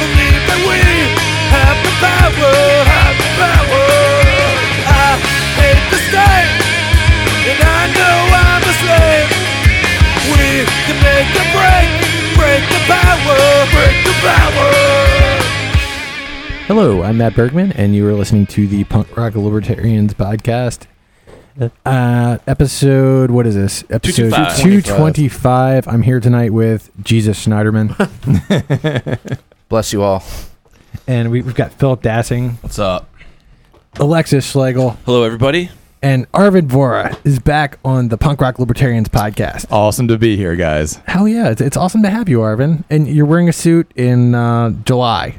believe that we have the power, have the power. I hate the state, and I know I'm a slave. We can make a break, break the power, break the power. Hello, I'm Matt Bergman, and you are listening to the Punk Rock Libertarians podcast. Uh, episode, what is this? Episode 225. 225. I'm here tonight with Jesus Schneiderman, Bless you all. and we, we've got Philip Dassing, What's up? Alexis Schlegel, Hello, everybody. and Arvin Vohra is back on the Punk Rock Libertarians podcast. Awesome to be here, guys. Hell yeah, it's, it's awesome to have you, Arvin. And you're wearing a suit in uh, July.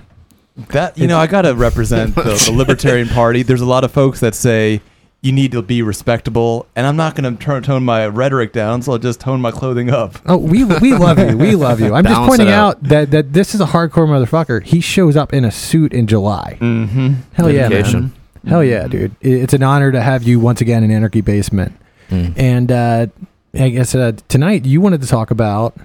That you know, I gotta represent the, the Libertarian Party. There's a lot of folks that say you need to be respectable, and I'm not gonna turn, tone my rhetoric down, so I'll just tone my clothing up. Oh, we we love you. We love you. I'm just Balance pointing out out. that, that this is a hardcore motherfucker. He shows up in a suit in July. Mm-hmm. Hell yeah, man. Hell yeah, dude. It's an honor to have you once again in Anarchy Basement. Mm. And uh, I guess uh, tonight you wanted to talk about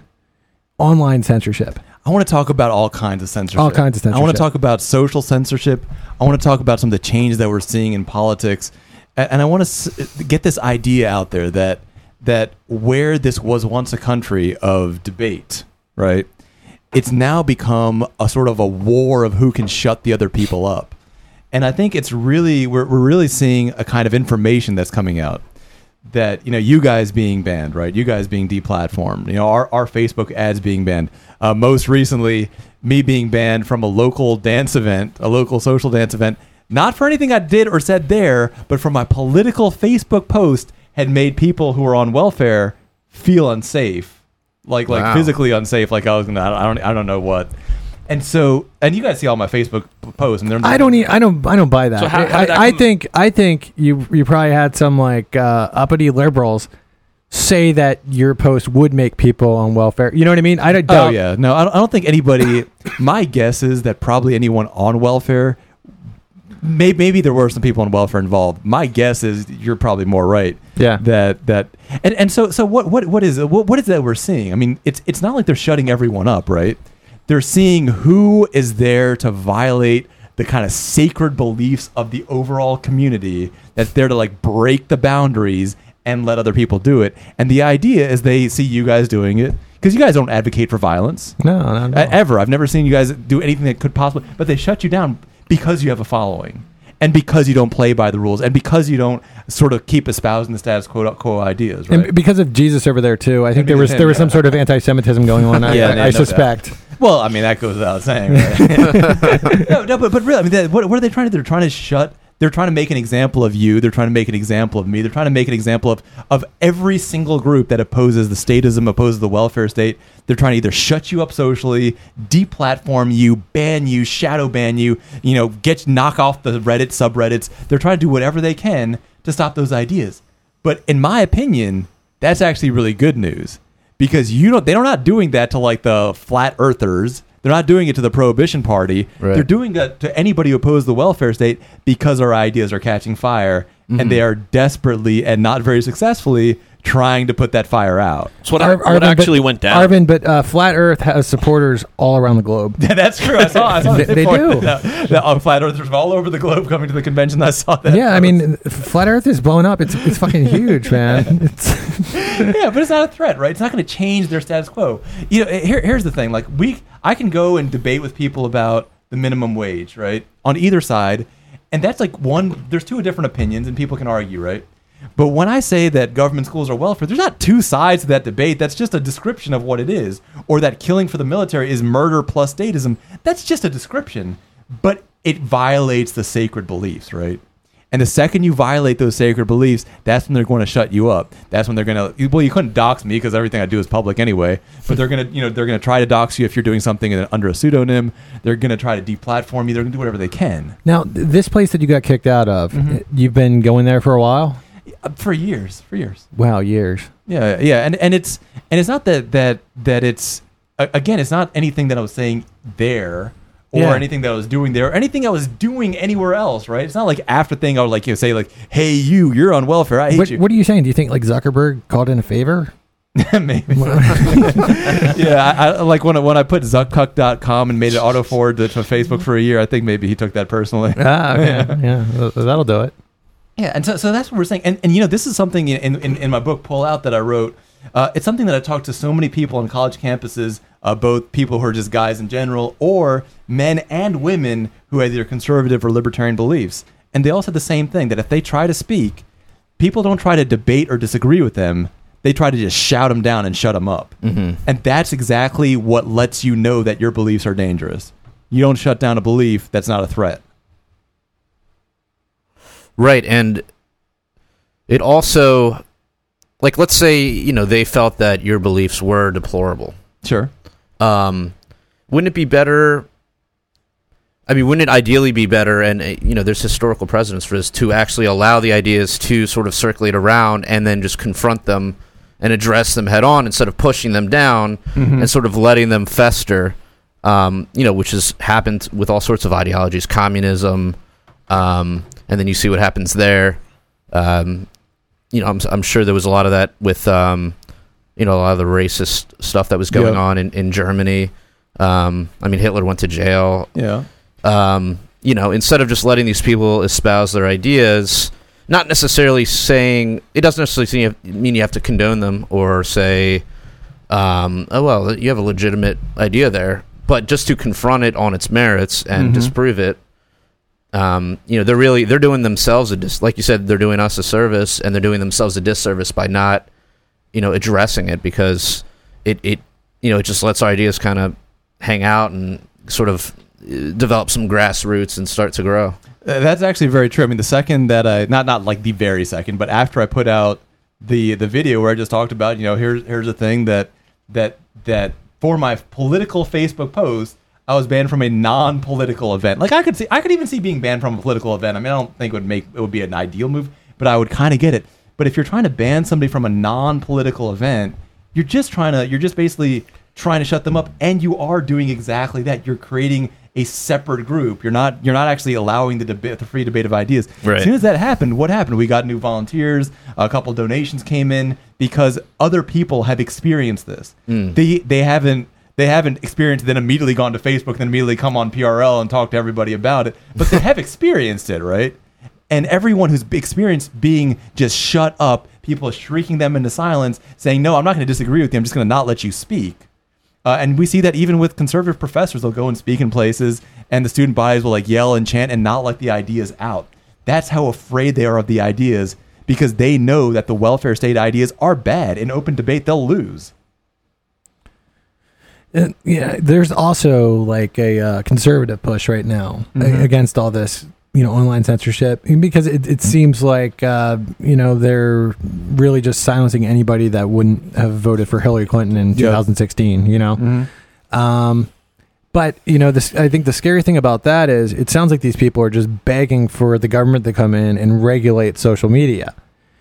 online censorship. I want to talk about all kinds of censorship. All kinds of censorship. I want to talk about social censorship. I want to talk about some of the change that we're seeing in politics, A- and I want to get this idea out there that that where this was once a country of debate, right? It's now become a sort of a war of who can shut the other people up. And I think it's really we're, we're really seeing a kind of information that's coming out that you know you guys being banned right you guys being deplatformed you know our, our facebook ads being banned uh, most recently me being banned from a local dance event a local social dance event not for anything i did or said there but for my political facebook post had made people who were on welfare feel unsafe like like Wow. physically unsafe like i was gonna i don't i don't know what and so and you guys see all my facebook posts and they're I don't. e- I don't. I don't buy that. So how- how I, did that I come- think. I think you. You probably had some like uh, uppity liberals say that your post would make people on welfare. You know what I mean? I don't. Oh doubt- yeah, no, I don't, I don't think anybody. my guess is that probably anyone on welfare. Maybe, maybe there were some people on welfare involved. My guess is you're probably more right. Yeah. That that and, and so so what what what is it? What, what is that we're seeing? I mean, it's it's not like they're shutting everyone up, right? They're seeing who is there to violate the kind of sacred beliefs of the overall community that's there to like break the boundaries and let other people do it. And the idea is they see you guys doing it because you guys don't advocate for violence No. No. no. ever. I've never seen you guys do anything that could possibly, but they shut you down because you have a following and because you don't play by the rules and because you don't sort of keep espousing the status quo, quo ideas, right? And because of Jesus over there too, I think there was him, there was yeah. some sort of anti-Semitism going on. I, Yeah, I, no, I no doubt. suspect. well, I mean that goes without saying. Right? no, no, but but really, I mean, that, what, what are they trying to? do? They're trying to shut. They're trying to make an example of you. They're trying to make an example of me. They're trying to make an example of of every single group that opposes the statism, opposes the welfare state. They're trying to either shut you up socially, deplatform you, ban you, shadow ban you. You know, get knock off the Reddit subreddits. They're trying to do whatever they can to stop those ideas. But in my opinion, that's actually really good news because you don't. They're not doing that to like the flat earthers. They're not doing it to the prohibition party. Right. They're doing that to anybody who opposes the welfare state because our ideas are catching fire, and mm-hmm. they are desperately and not very successfully trying to put that fire out. So what, Ar- what Arvin, but- actually went down? Arvin, but uh, Flat Earth has supporters all around the globe. Yeah, that's true. I saw. I saw They- they do. that The, the uh, flat earthers from all over the globe coming to the convention. I saw that. yeah, I mean, Flat Earth is blowing up. It's it's fucking huge, man. It's yeah, but it's not a threat, right? It's not going to change their status quo. You know, here, here's the thing: like we, I can go and debate with people about the minimum wage, right, on either side, and that's like one. There's two different opinions, and people can argue, right? But when I say that government schools are welfare, there's not two sides to that debate. That's just a description of what it is. Or that killing for the military is murder plus statism. That's just a description. But it violates the sacred beliefs, right? And the second you violate those sacred beliefs, that's when they're going to shut you up. That's when they're going to. Well, you couldn't dox me because everything I do is public anyway. But they're going to, you know, they're going to try to dox you if you're doing something under a pseudonym. They're going to try to deplatform you. They're going to do whatever they can now this place that you got kicked out of. Mm-hmm. You've been going there for a while. Uh, for years. For years. Wow, years. Yeah, yeah, and and it's and it's not that that that it's again, it's not anything that I was saying there or Yeah. anything that I was doing there, or anything I was doing anywhere else, right? It's not like after thing I would like you know, say like, "Hey, you, you're on welfare. I hate What, you." what are you saying? Do you think like Zuckerberg called in a favor? Maybe. yeah, I, I, like when I, when I put zuckcuck.com and made it auto forward to, to Facebook for a year. I think maybe he took that personally. ah, okay. yeah, th- that'll do it. Yeah, and so, so that's what we're saying. And, and you know, this is something in, in, in my book, Pull Out, that I wrote. Uh, it's something that I talked to so many people on college campuses, uh, both people who are just guys in general, or men and women who have either conservative or libertarian beliefs. And they all said the same thing that if they try to speak, people don't try to debate or disagree with them. They try to just shout them down and shut them up. Mhm. And that's exactly what lets you know that your beliefs are dangerous. You don't shut down a belief that's not a threat. Right, and it also, like, let's say you know they felt that your beliefs were deplorable. Sure. Um, wouldn't it be better? I mean, wouldn't it ideally be better? And uh, you know, there's historical precedents for this to actually allow the ideas to sort of circulate around and then just confront them and address them head on instead of pushing them down and sort of letting them fester. Um, you know, which has happened with all sorts of ideologies, communism, um, and then you see what happens there. Um, you know, I'm, I'm sure there was a lot of that with, um, you know, a lot of the racist stuff that was going Yeah. on in, in Germany. Um, I mean, Hitler went to jail. Yeah. Um, you know, instead of just letting these people espouse their ideas, not necessarily saying it doesn't necessarily mean you have to condone them or say, um, oh well, you have a legitimate idea there, but just to confront it on its merits and Mhm. disprove it. Um, you know, they're really they're doing themselves a dis- like you said, they're doing us a service and they're doing themselves a disservice by not, you know, addressing it because it it you know it just lets our ideas kind of hang out and sort of uh, develop some grassroots and start to grow. Uh, That's actually very true. I mean, the second that I not not like the very second, but after I put out the the video where I just talked about, you know, here's here's a thing that that that for my political Facebook post, I was banned from a non-political event. Like I could see, I could even see being banned from a political event. I mean, I don't think it would make it would be an ideal move, but I would kind of get it. But if you're trying to ban somebody from a non-political event, you're just trying to, you're just basically trying to shut them up, and you are doing exactly that. You're creating a separate group. You're not, you're not actually allowing the debate, the free debate of ideas. Right. As soon as that happened, what happened? We got new volunteers. A couple donations came in because other people have experienced this. Hmm. They they haven't they haven't experienced then immediately gone to Facebook, then immediately come on PRL and talk to everybody about it. But they have experienced it, right? And everyone who's experienced being just shut up, people shrieking them into silence, saying, "No, I'm not going to disagree with you. I'm just going to not let you speak." Uh, and we see that even with conservative professors, they'll go and speak in places, and the student bodies will like yell and chant and not let the ideas out. That's how afraid they are of the ideas because they know that the welfare state ideas are bad. In open debate, they'll lose. And, yeah, there's also like a uh, conservative push right now Mhm. against all this, you know, online censorship because it, it seems like uh, you know they're really just silencing anybody that wouldn't have voted for Hillary Clinton in Yeah. 2016. You know, um, but you know, this I think the scary thing about that is it sounds like these people are just begging for the government to come in and regulate social media.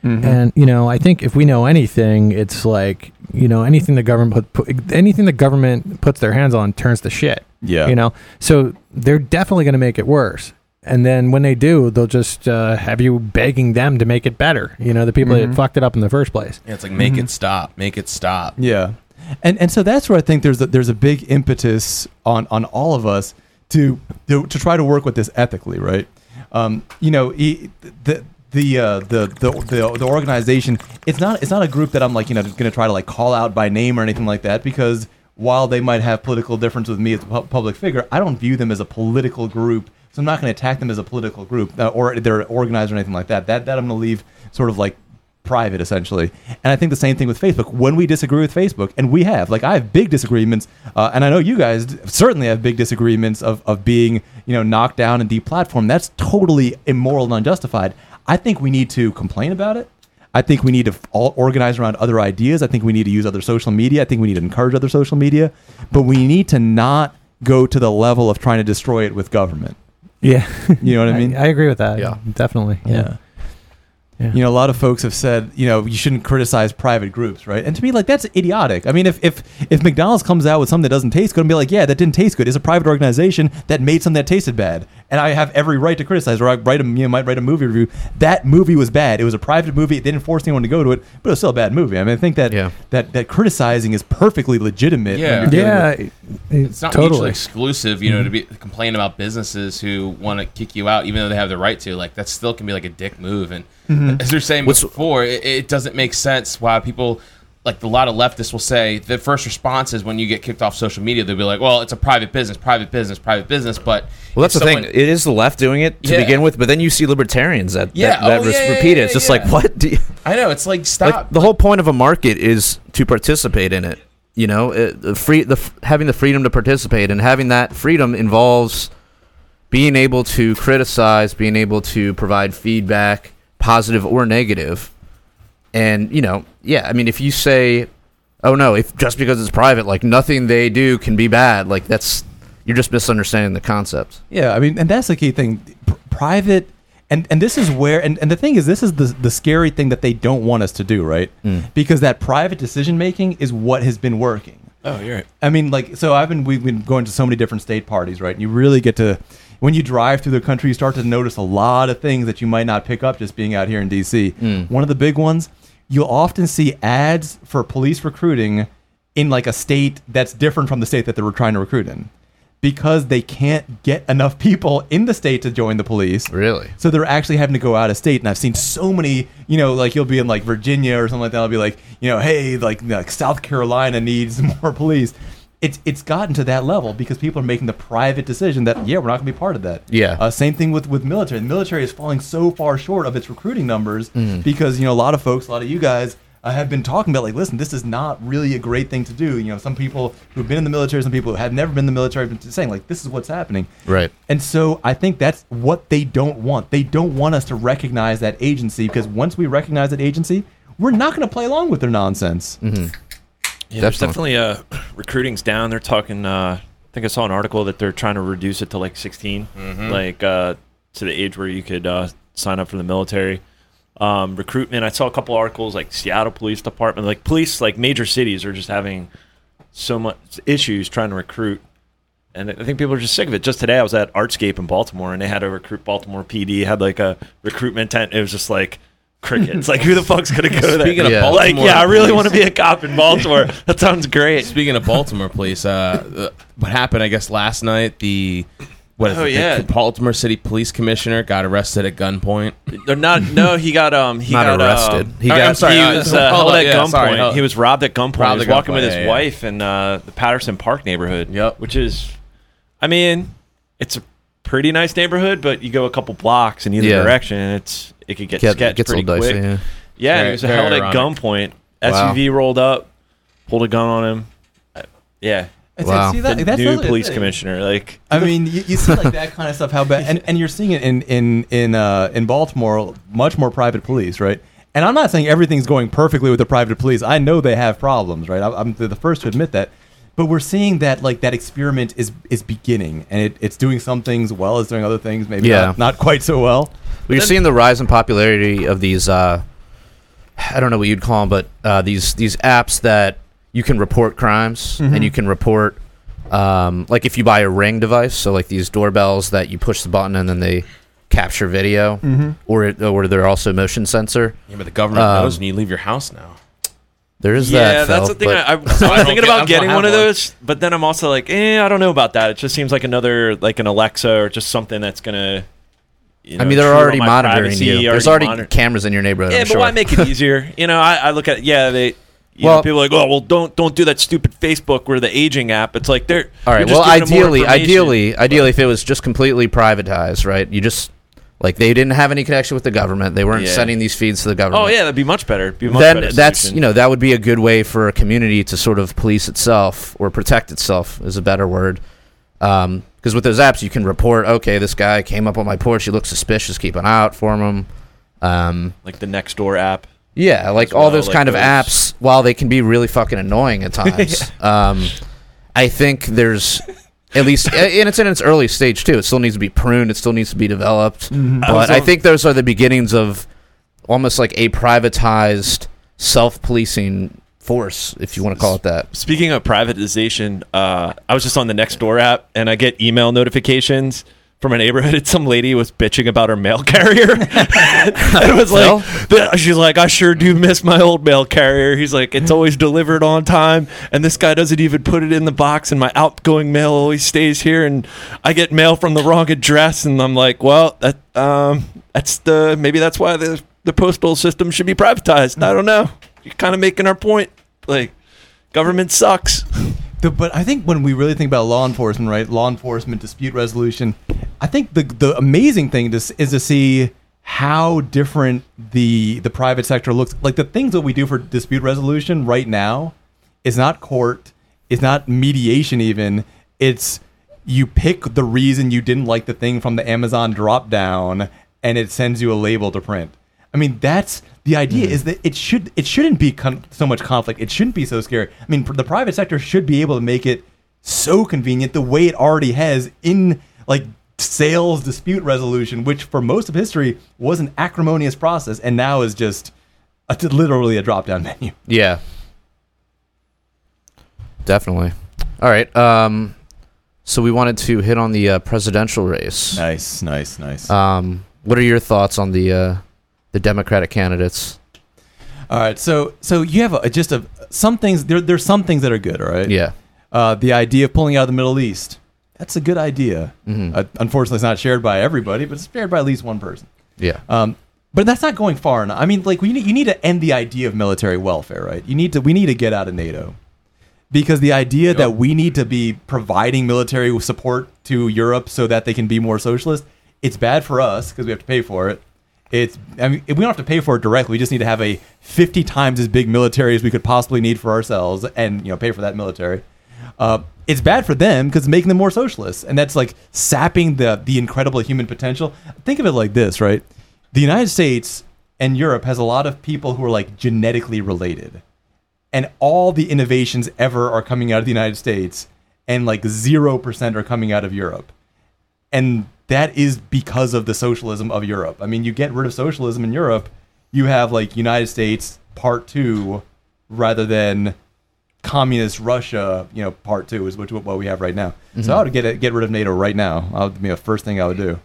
Mhm. And you know, I think if we know anything, it's like you know anything the government put, put anything the government puts their hands on turns to shit. yeah, You know, so they're definitely going to make it worse. And then when they do, they'll just uh, have you begging them to make it better. You know, the people Mhm. that fucked it up in the first place. Yeah, it's like make Mhm. it stop, make it stop. Yeah, and and so that's where I think there's a, there's a big impetus on on all of us to to, to try to work with this ethically, right? Um, you know, e- the the, uh, the the the the organization it's not it's not a group that I'm like you know going to try to like call out by name or anything like that because while they might have political difference with me as a pu- public figure, I don't view them as a political group. So I'm not going to attack them as a political group uh, or they're organized or anything like that. That that I'm going to leave sort of like private essentially and i think the same thing with facebook when we disagree with facebook and we have like i have big disagreements uh, and i know you guys certainly have big disagreements of, of being you know knocked down and deplatformed that's totally immoral and unjustified i think we need to complain about it i think we need to all organize around other ideas i think we need to use other social media i think we need to encourage other social media but we need to not go to the level of trying to destroy it with government Yeah, you know what i mean I, agree with that. Yeah. definitely. yeah. Yeah. You know, a lot of folks have said, you know, you shouldn't criticize private groups, right? And to me, like that's idiotic. I mean, if if if McDonald's comes out with something that doesn't taste good, and be like, yeah, that didn't taste good. It's a private organization that made something that tasted bad, and I have every right to criticize. Or I write a you know, might write a movie review. That movie was bad. It was a private movie. It didn't force anyone to go to it, but it was still a bad movie. I mean, I think that Yeah. that that criticizing is perfectly legitimate. Yeah. Yeah, with- It's not mutually totally. exclusive, you know, to mm-hmm. be complain about businesses who want to kick you out, even though they have the right to. Like that still can be like a dick move. And Mm-hmm. as they're saying What's- before, it, it doesn't make sense why people. Like a lot of leftists will say, the first response is when you get kicked off social media, they'll be like, "Well, it's a private business, private business, private business." But Well, that's if the someone- thing. It is the left doing it to Yeah. begin with, but then you see libertarians that Yeah, that, that oh, res- yeah, yeah, repeat it. It's just yeah. like what? Do you, I know it's like stop. like the whole point of a market is to participate in it. You know, it, the free the having the freedom to participate and having that freedom involves being able to criticize, being able to provide feedback, positive or negative. And you know, yeah, I mean, if you say, "Oh no, if just because it's private, like nothing they do can be bad," like that's you're just misunderstanding the concept. Yeah, I mean, and that's the key thing. P- private, and and this is where, and, and the thing is, this is the the scary thing that they don't want us to do, right? Mm. Because that private decision making is what has been working. oh, you're right. I mean, like, so I've been we've been going to so many different state parties, right? And you really get to when you drive through the country, you start to notice a lot of things that you might not pick up just being out here in D.C. Mm. One of the big ones, you'll often see ads for police recruiting in like a state that's different from the state that they were trying to recruit in, because they can't get enough people in the state to join the police. Really? So they're actually having to go out of state, and I've seen so many. You know, like you'll be in like Virginia or something like that. I'll be like, you know, hey, like, like South Carolina needs more police. It's it's gotten to that level because people are making the private decision that yeah, we're not going to be part of that. Yeah. Uh, same thing with with military. The military is falling so far short of its recruiting numbers Mm-hmm. because you know a lot of folks, a lot of you guys. Uh, have been talking about like, listen, this is not really a great thing to do. You know, some people who've been in the military, some people who have never been in the military, have been saying like, this is what's happening. Right. And so I think that's what they don't want. They don't want us to recognize that agency because once we recognize that agency, we're not going to play along with their nonsense. Yeah, there's Definitely. definitely uh, recruiting's down. They're talking. Uh, I think I saw an article that they're trying to reduce it to like 16, like uh, to the age where you could uh, sign up for the military. Um, recruitment. I saw a couple articles like Seattle Police Department, like police, like major cities are just having so much issues trying to recruit. And I think people are just sick of it. Just today, I was at Artscape in Baltimore, and they had a recruit Baltimore PD. Had like a recruitment tent. It was just like crickets. like, who the fuck's gonna go there? Speaking of Yeah. like, yeah, I really police- want to be a cop in Baltimore. that sounds great. Speaking of Baltimore police, uh, uh, what happened? I guess last night the what is Oh, it? yeah. The Baltimore City Police Commissioner got arrested at gunpoint. They're not. No, he got um. He Not got arrested. Um, He got I'm sorry, he uh, was hold uh, up, held at yeah, gunpoint. sorry, hold- he was robbed at gunpoint. Robbed he was at walking with gunpoint, his yeah, yeah. wife in uh, the Patterson Park neighborhood. Yep. Which is, I mean, it's a pretty nice neighborhood, but you go a couple blocks in either Yeah. direction, it's it could get Get, sketched gets a pretty little dicey. quick. Yeah. Yeah, Very- he was very held at ironic. gunpoint. Wow. SUV rolled up, pulled a gun on him. Uh, yeah, It's- Wow. see, the that- that's new really police thing. commissioner. Like, I mean, you, you see like that kind of stuff. How bad, and, and you're seeing it in in in uh, in Baltimore, much more private police, right? And I'm not saying everything's going perfectly with the private police. I know they have problems, right? I, I'm the first to admit that. But we're seeing that like that experiment is is beginning, and it, it's doing some things well, it's doing other things maybe Yeah. not, not quite so well. But you're seeing the rise in popularity of these. Uh, I don't know what you'd call them, but uh, these these apps that you can report crimes and you can report, um, like if you buy a Ring device, so like these doorbells that you push the button and then they capture video, or it, or they're also motion sensor. Yeah, but the government Um, knows when you leave your house now. There is yeah, that. Yeah, that's the thing. I, I, I I was thinking about getting have one of those, but then I'm also like, eh, I don't know about that. It just seems like another, like an Alexa or just something that's gonna. You know, I mean, they're already monitoring you. There's already monitor- cameras in your neighborhood. Yeah, I'm but sure. why make it easier? You know, I, I look at yeah, they. You Well- know, people are like, oh well, don't don't do that stupid Facebook or the aging app. It's like they're All right. Well, more ideally, information. ideally, ideally, if it was just completely privatized, right? You just like they didn't have any connection with the government. They weren't Yeah. sending these feeds to the oh, government. Oh yeah, that'd be much better. Be much then better that's you know that would be a good way for a community to sort of police itself or protect itself is a better word. Um, Because with those apps, you can report, okay, this guy came up on my porch. He looks suspicious. Keep an eye out for him. Um, like the next door app. yeah, like As all those like kind of apps, while they can be really fucking annoying at times, um, I think there's at least, and it's in its early stage too. It still needs to be pruned. It still needs to be developed. I was But I on- think those are the beginnings of almost like a privatized self-policing force, if you want to call it that. Speaking of privatization, uh, I was just on the Nextdoor app and I get email notifications from a neighborhood. And some lady was bitching about her mail carrier. it was like, she's like, I sure do miss my old mail carrier. He's like, it's always delivered on time, and this guy doesn't even put it in the box, and my outgoing mail always stays here, and I get mail from the wrong address, and I'm like, well, that um, that's the maybe that's why the the postal system should be privatized. I don't know. You're kind of making our point. Like, government sucks. But I think when we really think about law enforcement, right? Law enforcement, dispute resolution. I think the the amazing thing to, is to see how different the the private sector looks. Like the things that we do for dispute resolution right now is not court, is not mediation. Even it's you pick the reason you didn't like the thing from the Amazon drop down, and it sends you a label to print. I mean, that's the idea is that it should it shouldn't be con- so much conflict. It shouldn't be so scary. I mean, the private sector should be able to make it so convenient the way it already has in like sales dispute resolution, which for most of history was an acrimonious process, and now is just a, literally a drop down menu. Yeah. Definitely. All right. Um, so we wanted to hit on the uh, presidential race. Nice, nice, nice. Um, what are your thoughts on the uh, the Democratic candidates? all right, so so you have a, just a some things there. There's some things that are good. All right. Yeah. Uh, the idea of pulling out of the Middle East. That's a good idea. Mhm. Uh, unfortunately, it's not shared by everybody, but it's shared by at least one person. Yeah. Um, but that's not going far enough. I mean, like we need, you need to end the idea of military welfare, right? You need to we need to get out of NATO because the idea that we need to be providing military support to Europe so that they can be more socialist, it's bad for us because we have to pay for it. It's I mean we don't have to pay for it directly. We just need to have a 50 times as big military as we could possibly need for ourselves, and you know pay for that military. Uh, it's bad for them because it's making them more socialists, and that's like sapping the the incredible human potential. Think of it like this, right? The United States and Europe has a lot of people who are like genetically related, and all the innovations ever are coming out of the United States, and like zero percent are coming out of Europe and that is because of the socialism of Europe. I mean, you get rid of socialism in Europe, you have like United States part two, rather than communist Russia, you know, part two is which what we have right now. So I would get it, get rid of NATO right now. That would be the first thing I would do.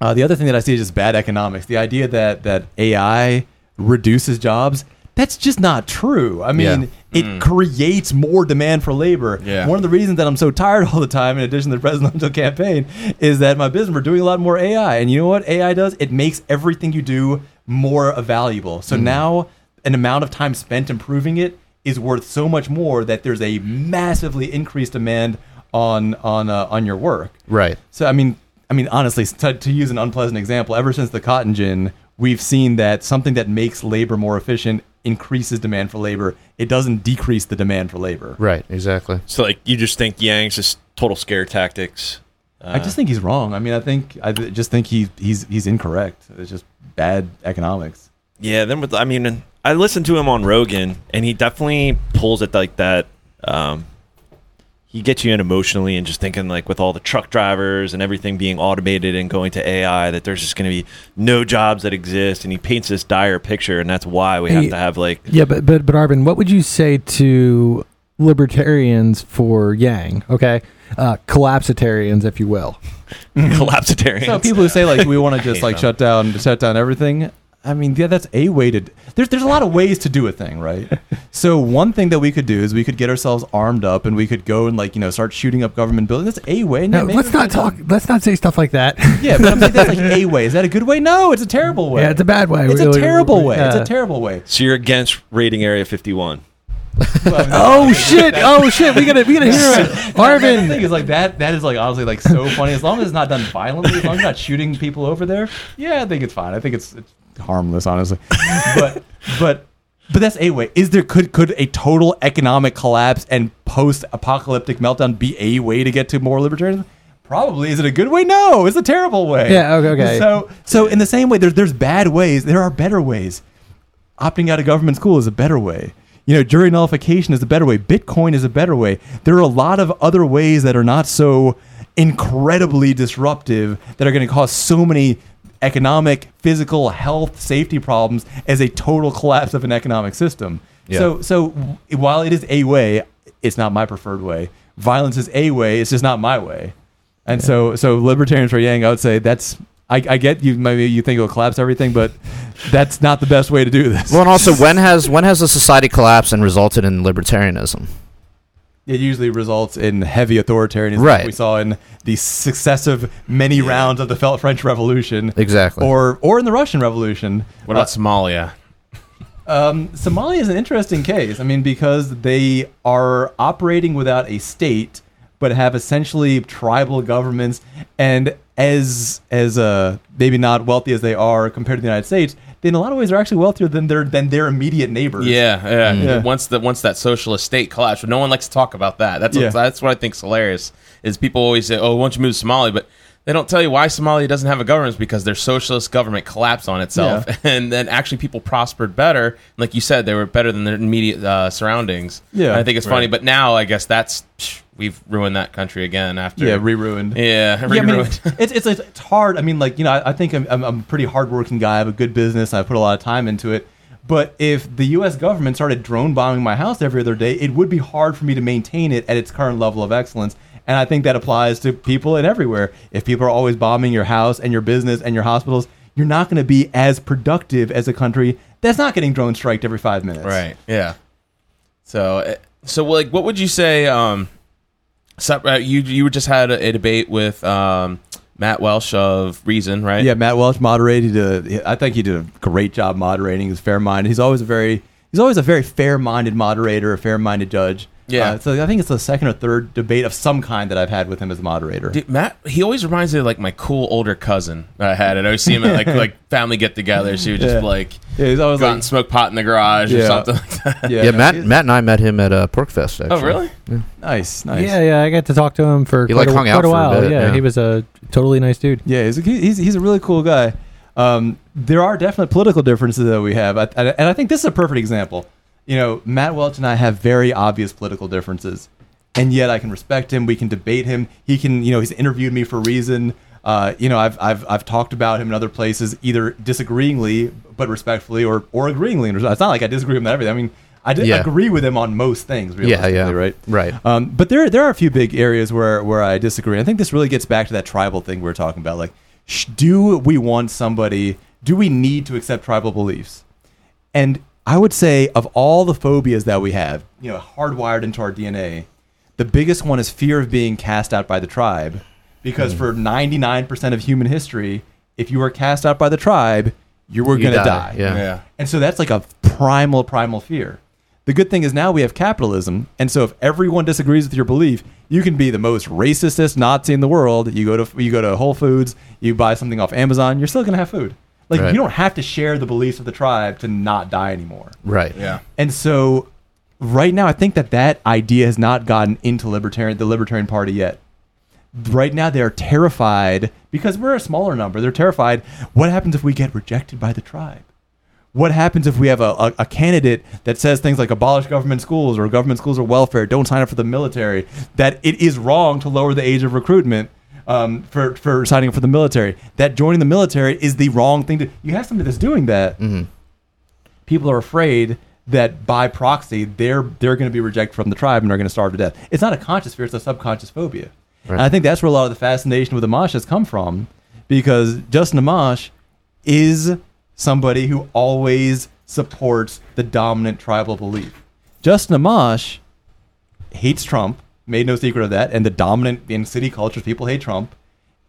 Uh, the other thing that I see is just bad economics. The idea that that AI reduces jobs. That's just not true. I mean, Yeah. it creates more demand for labor. Yeah. One of the reasons that I'm so tired all the time, in addition to the presidential campaign, is that my business we're doing a lot more AI. And you know what AI does? It makes everything you do more valuable. So now an amount of time spent improving it is worth so much more that there's a massively increased demand on on uh, on your work. Right. So I mean, I mean honestly, to, to use an unpleasant example, ever since the cotton gin, we've seen that something that makes labor more efficient increases demand for labor. It doesn't decrease the demand for labor. Right. Exactly. So like you just think Yang's just total scare tactics. Uh, I just think he's wrong. I mean, I think I just think he he's he's incorrect. It's just bad economics. Yeah, then with I mean, I listened to him on Rogan, and he definitely pulls it like that. Um, he gets you in emotionally, and just thinking like with all the truck drivers and everything being automated and going to AI, that there's just going to be no jobs that exist, and he paints this dire picture, and that's why we have Hey, to have like Yeah, but but but Arvin, what would you say to libertarians for Yang? Okay, uh, collapsitarians, if you will. collapsitarians. So people who say like we want to just like them. shut down shut down everything. I mean, yeah, that's a way to. There's there's a lot of ways to do a thing, right? so one thing that we could do is we could get ourselves armed up and we could go and like you know start shooting up government buildings. That's a way. No, maybe let's not could- talk. Let's not say stuff like that. Yeah, but I'm saying that's like a way. Is that a good way? No, it's a terrible way. yeah, it's a bad way. It's We- a we- terrible way. It's a terrible way. so you're against raiding Area 51? Oh shit! Oh shit! We gotta we gotta hear it. The thing Arvin. is like that. That is like honestly like so funny. As long as it's not done violently, as long as you're not shooting people over there, yeah, I think it's fine. I think it's, it's harmless, honestly. But but but that's a way. Is there could could a total economic collapse and post apocalyptic meltdown be a way to get to more libertarianism? Probably. Is it a good way? No, it's a terrible way. Yeah, okay, okay. So so in the same way, there's there's bad ways. There are better ways opting out of government school is a better way. You know, jury nullification is a better way. Bitcoin is a better way. There are a lot of other ways that are not so incredibly disruptive that are going to cause so many economic, physical, health, safety problems as a total collapse of an economic system. Yeah. So, so while it is a way, it's not my preferred way. Violence is a way; it's just not my way. And so, so libertarians for Yang, I would say that's. I, I get you. Maybe you think it'll collapse everything, but that's not the best way to do this. Well, and also, when has when has a society collapsed and resulted in libertarianism? It usually results in heavy authoritarianism, like Right. we saw in the successive many rounds of the Fel- French Revolution, Exactly. or or in the Russian Revolution. What about Somalia? Um, Somalia is an interesting case. I mean, because they are operating without a state, but have essentially tribal governments, and as as uh, maybe not wealthy as they are compared to the United States, they in a lot of ways are actually wealthier than their than their immediate neighbors. Yeah, yeah. Yeah. Once that once that socialist state collapsed, but no one likes to talk about that. That's Yeah. what, that's what I think's hilarious. Is people always say, "Oh, why don't you move to Somalia?" But they don't tell you why Somalia doesn't have a government. It's because their socialist government collapsed on itself, Yeah. and then actually people prospered better. Like you said, they were better than their immediate uh, surroundings. Yeah. And I think it's funny, but now I guess that's psh, we've ruined that country again after. yeah, re-ruined. yeah, Yeah, I mean, re-ruined. it's, it's it's hard. I mean, like you know, I, I think I'm, I'm I'm a pretty hardworking guy. I have a good business. I put a lot of time into it. But if the U.S. government started drone bombing my house every other day, it would be hard for me to maintain it at its current level of excellence. And I think that applies to people and everywhere. If people are always bombing your house and your business and your hospitals, you're not going to be as productive as a country that's not getting drone striked every five minutes. Right. Yeah. So, uh, so like, what would you say? Um, so, uh, you you just had a, a debate with um, Matt Welch of Reason, right? Yeah, Matt Welch moderated. Uh, I think he did a great job moderating. He's fair minded. He's always a very he's always a very fair minded moderator, a fair minded judge. Yeah. Uh, so I think it's the second or third debate of some kind that I've had with him as a moderator. Dude, Matt, he always reminds me of like my cool older cousin I had. And I always see him at like like family get-togethers. He would just Yeah. like Yeah, he's always go out like, and smoke pot in the garage or something like that. yeah, yeah, no, Matt Matt and I met him at uh, PorcFest. Actually. Oh, really? nice, nice. Yeah, yeah, I got to talk to him for He, quite, like, a, hung quite out a for a while. bit, yeah, yeah. he was a totally nice dude. Yeah, he's a, he's he's a really cool guy. Um, there are definite political differences that we have, I, I, and I think this is a perfect example. You know, Matt Welch and I have very obvious political differences, and yet I can respect him. We can debate him. He can, you know, he's interviewed me for a reason. Uh, you know, I've, I've I've talked about him in other places, either disagreeingly but respectfully, or or agreeingly. It's not like I disagree with him on everything. I mean, I di- Yeah. agree with him on most things. Yeah, yeah. right, Right. um, but there, there are a few big areas where, where I disagree. I think this really gets back to that tribal thing we were talking about. Like, sh- do we want somebody? Do we need to accept tribal beliefs? And I would say, of all the phobias that we have, you know, hardwired into our DNA, the biggest one is fear of being cast out by the tribe. Because hmm. for 99% of human history, if you were cast out by the tribe, you were You going to die, die. yeah. Yeah. And so that's like a primal, primal fear. The good thing is now we have capitalism, and so if everyone disagrees with your belief, you can be the most racistest Nazi in the world. You go to you go to Whole Foods, you buy something off Amazon, you're still gonna have food. Like Right. you don't have to share the beliefs of the tribe to not die anymore. Right. Yeah. And so, right now, I think that that idea has not gotten into libertarian the Libertarian Party yet. Right now, they're terrified because we're a smaller number. They're terrified. What happens if we get rejected by the tribe? What happens if we have a, a, a candidate that says things like abolish government schools or government schools are welfare, don't sign up for the military, that it is wrong to lower the age of recruitment um, for, for signing up for the military, that joining the military is the wrong thing to. You have somebody that's doing that people are afraid that by proxy they're they're going to be rejected from the tribe and are going to starve to death. It's not a conscious fear; it's a subconscious phobia. And I think that's where a lot of the fascination with Amash has come from, because Justin Amash is somebody who always supports the dominant tribal belief. Justin Amash hates Trump, made no secret of that, and the dominant in city culture, people hate Trump,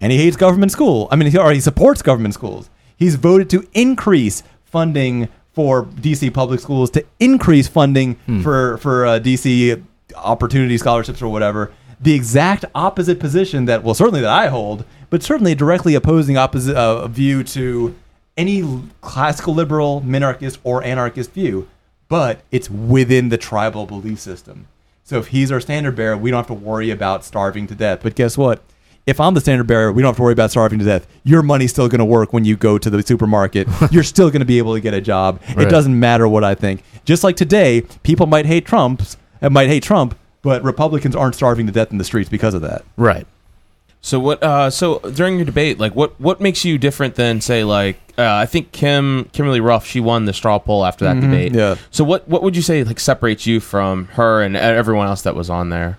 and he hates government school. I mean, he already supports government schools. He's voted to increase funding for DC public schools, to increase funding for for uh, DC opportunity scholarships or whatever. The exact opposite position that, well, certainly that I hold, but certainly a directly opposing opposite uh, view to any classical liberal, minarchist, or anarchist view. But it's within the tribal belief system. So if he's our standard bearer, we don't have to worry about starving to death. But guess what? If I'm the standard bearer, we don't have to worry about starving to death. Your money's still going to work when you go to the supermarket. You're still going to be able to get a job. It doesn't matter what I think. Just like today, people might hate Trump's, uh, might hate Trump, but Republicans aren't starving to death in the streets because of that. Right. So what? Uh, so during your debate, like what what makes you different than say like uh, I think Kim Kimberly Ruff she won the straw poll after that debate. yeah. So what what would you say like separates you from her and everyone else that was on there?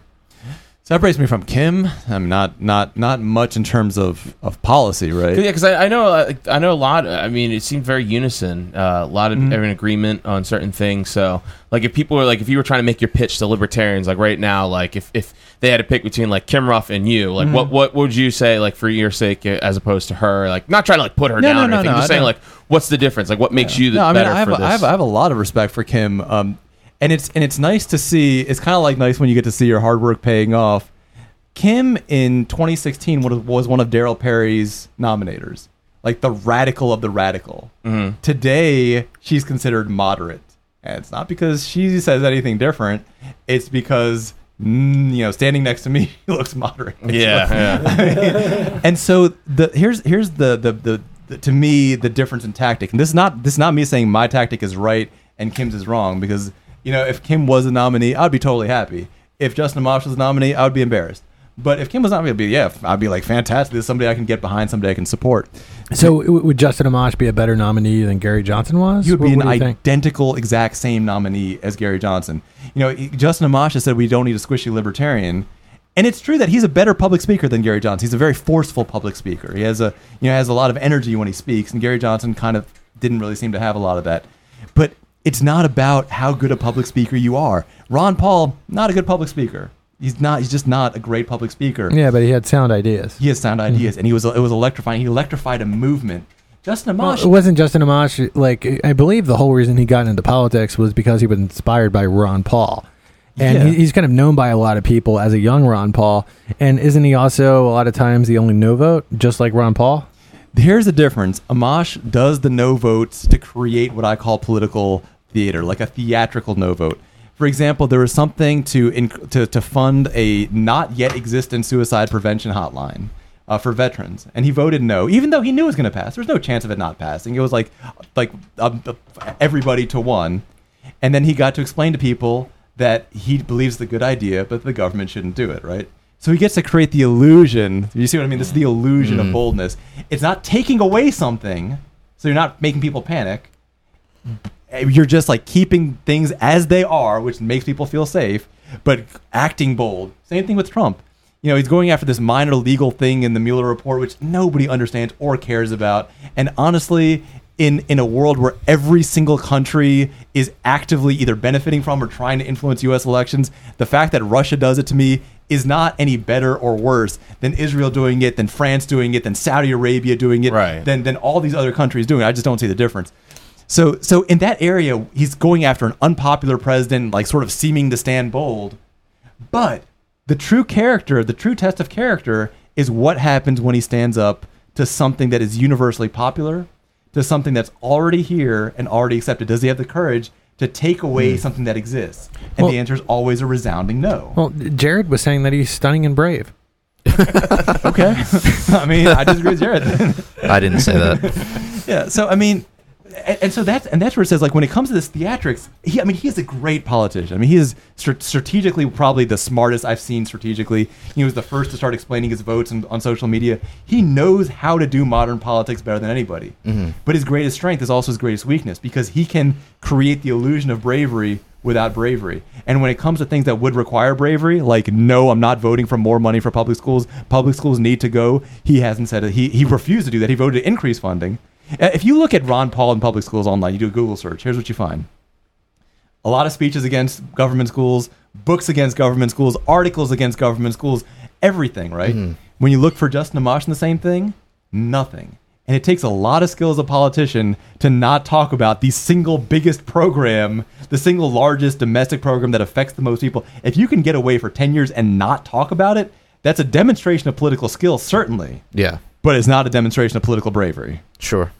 Separates me from Kim. I'm not not not much in terms of of policy, right? Yeah, because I, I know I know a lot. I mean, it seemed very unison. Uh, a lot of Mhm. an agreement on certain things. So, like, if people were like, if you were trying to make your pitch to libertarians, like right now, like if, if they had to pick between like Kim Ruff and you, like Mhm. what what would you say like for your sake uh, as opposed to her? Like, not trying to like put her No, down no, or anything. no, just saying like, what's the difference? Like, what makes you the no, I mean, better I have, for a, this? I have I have a lot of respect for Kim, um, and it's and it's nice to see. It's kind of like nice when you get to see your hard work paying off. Kim in 2016 was one of Darryl Perry's nominators, like the radical of the radical. Mhm. Today, she's considered moderate, and it's not because she says anything different. It's because mm, you know, standing next to me, he looks moderate. Yeah, yeah. and so the here's here's the, the the the to me the difference in tactic. And this is not this is not me saying my tactic is right and Kim's is wrong because you know if Kim was a nominee, I'd be totally happy. If Justin Amash was a nominee, I would be embarrassed. But if Kim was not, I'd be yeah, I'd be like fantastic. This is somebody I can get behind, somebody I can support. So would Justin Amash be a better nominee than Gary Johnson was? He would be what an do you think? identical, exact same nominee as Gary Johnson. You know, Justin Amash has said we don't need a squishy libertarian, and it's true that he's a better public speaker than Gary Johnson. He's a very forceful public speaker. He has a you know has a lot of energy when he speaks, and Gary Johnson kind of didn't really seem to have a lot of that. But it's not about how good a public speaker you are. Ron Paul, not a good public speaker. He's not. He's just not a great public speaker. Yeah, but he had sound ideas. He has sound hmm. ideas, and he was it was electrifying. He electrified a movement. Justin Well, Amash it wasn't Justin Amash. Like I believe the whole reason he got into politics was because he was inspired by Ron Paul, and Yeah. he, he's kind of known by a lot of people as a young Ron Paul. And isn't he also a lot of times the only no vote, just like Ron Paul? Here's the difference. Amash does the no votes to create what I call political theater, like a theatrical no vote. For example, there was something to inc- to, to fund a not yet existent suicide prevention hotline uh, for veterans, and he voted no, even though he knew it was going to pass. There was no chance of it not passing. It was like like um, everybody to one, and then he got to explain to people that he believes the good idea, but the government shouldn't do it, right? So he gets to create the illusion. You see what I mean? This is the illusion of boldness. It's not taking away something, so you're not making people panic. Eh, you're just like keeping things as they are, which makes people feel safe, but acting bold. Same thing with Trump. You know, he's going after this minor legal thing in the Mueller report, which nobody understands or cares about. And honestly, in in a world where every single country is actively either benefiting from or trying to influence U.S. elections, the fact that Russia does it to me is not any better or worse than Israel doing it, than France doing it, than Saudi Arabia doing it, Right. than than all these other countries doing it. I just don't see the difference. So so in that area, he's going after an unpopular president, like sort of seeming to stand bold. But the true character, the true test of character, is what happens when he stands up to something that is universally popular, to something that's already here and already accepted. Does he have the courage to take away hmm. something that exists? And Well- the answer is always a resounding no. Well, Jared was saying that he's stunning and brave. okay. I mean, I disagree with Jared. I didn't say that. yeah. So I mean, and, and so that's and that's where it says like when it comes to this theatrics, he I mean he is a great politician. I mean he is str- strategically probably the smartest I've seen strategically. He was the first to start explaining his votes on, on social media. He knows how to do modern politics better than anybody. Mm-hmm. But his greatest strength is also his greatest weakness because he can create the illusion of bravery without bravery. And when it comes to things that would require bravery, like no, I'm not voting for more money for public schools. Public schools need to go. He hasn't said it. He he refused to do that. He voted to increase funding. Uh, If you look at Ron Paul in public schools online, you do a Google search. Here's what you find: a lot of speeches against government schools, books against government schools, articles against government schools, everything. Right? When you look for Justin Amash in the same thing, nothing. And it takes a lot of skill as a politician to not talk about the single biggest program, the single largest domestic program that affects the most people. If you can get away for 10 years and not talk about it, that's a demonstration of political skill, certainly, Yeah, but it's not a demonstration of political bravery. sure.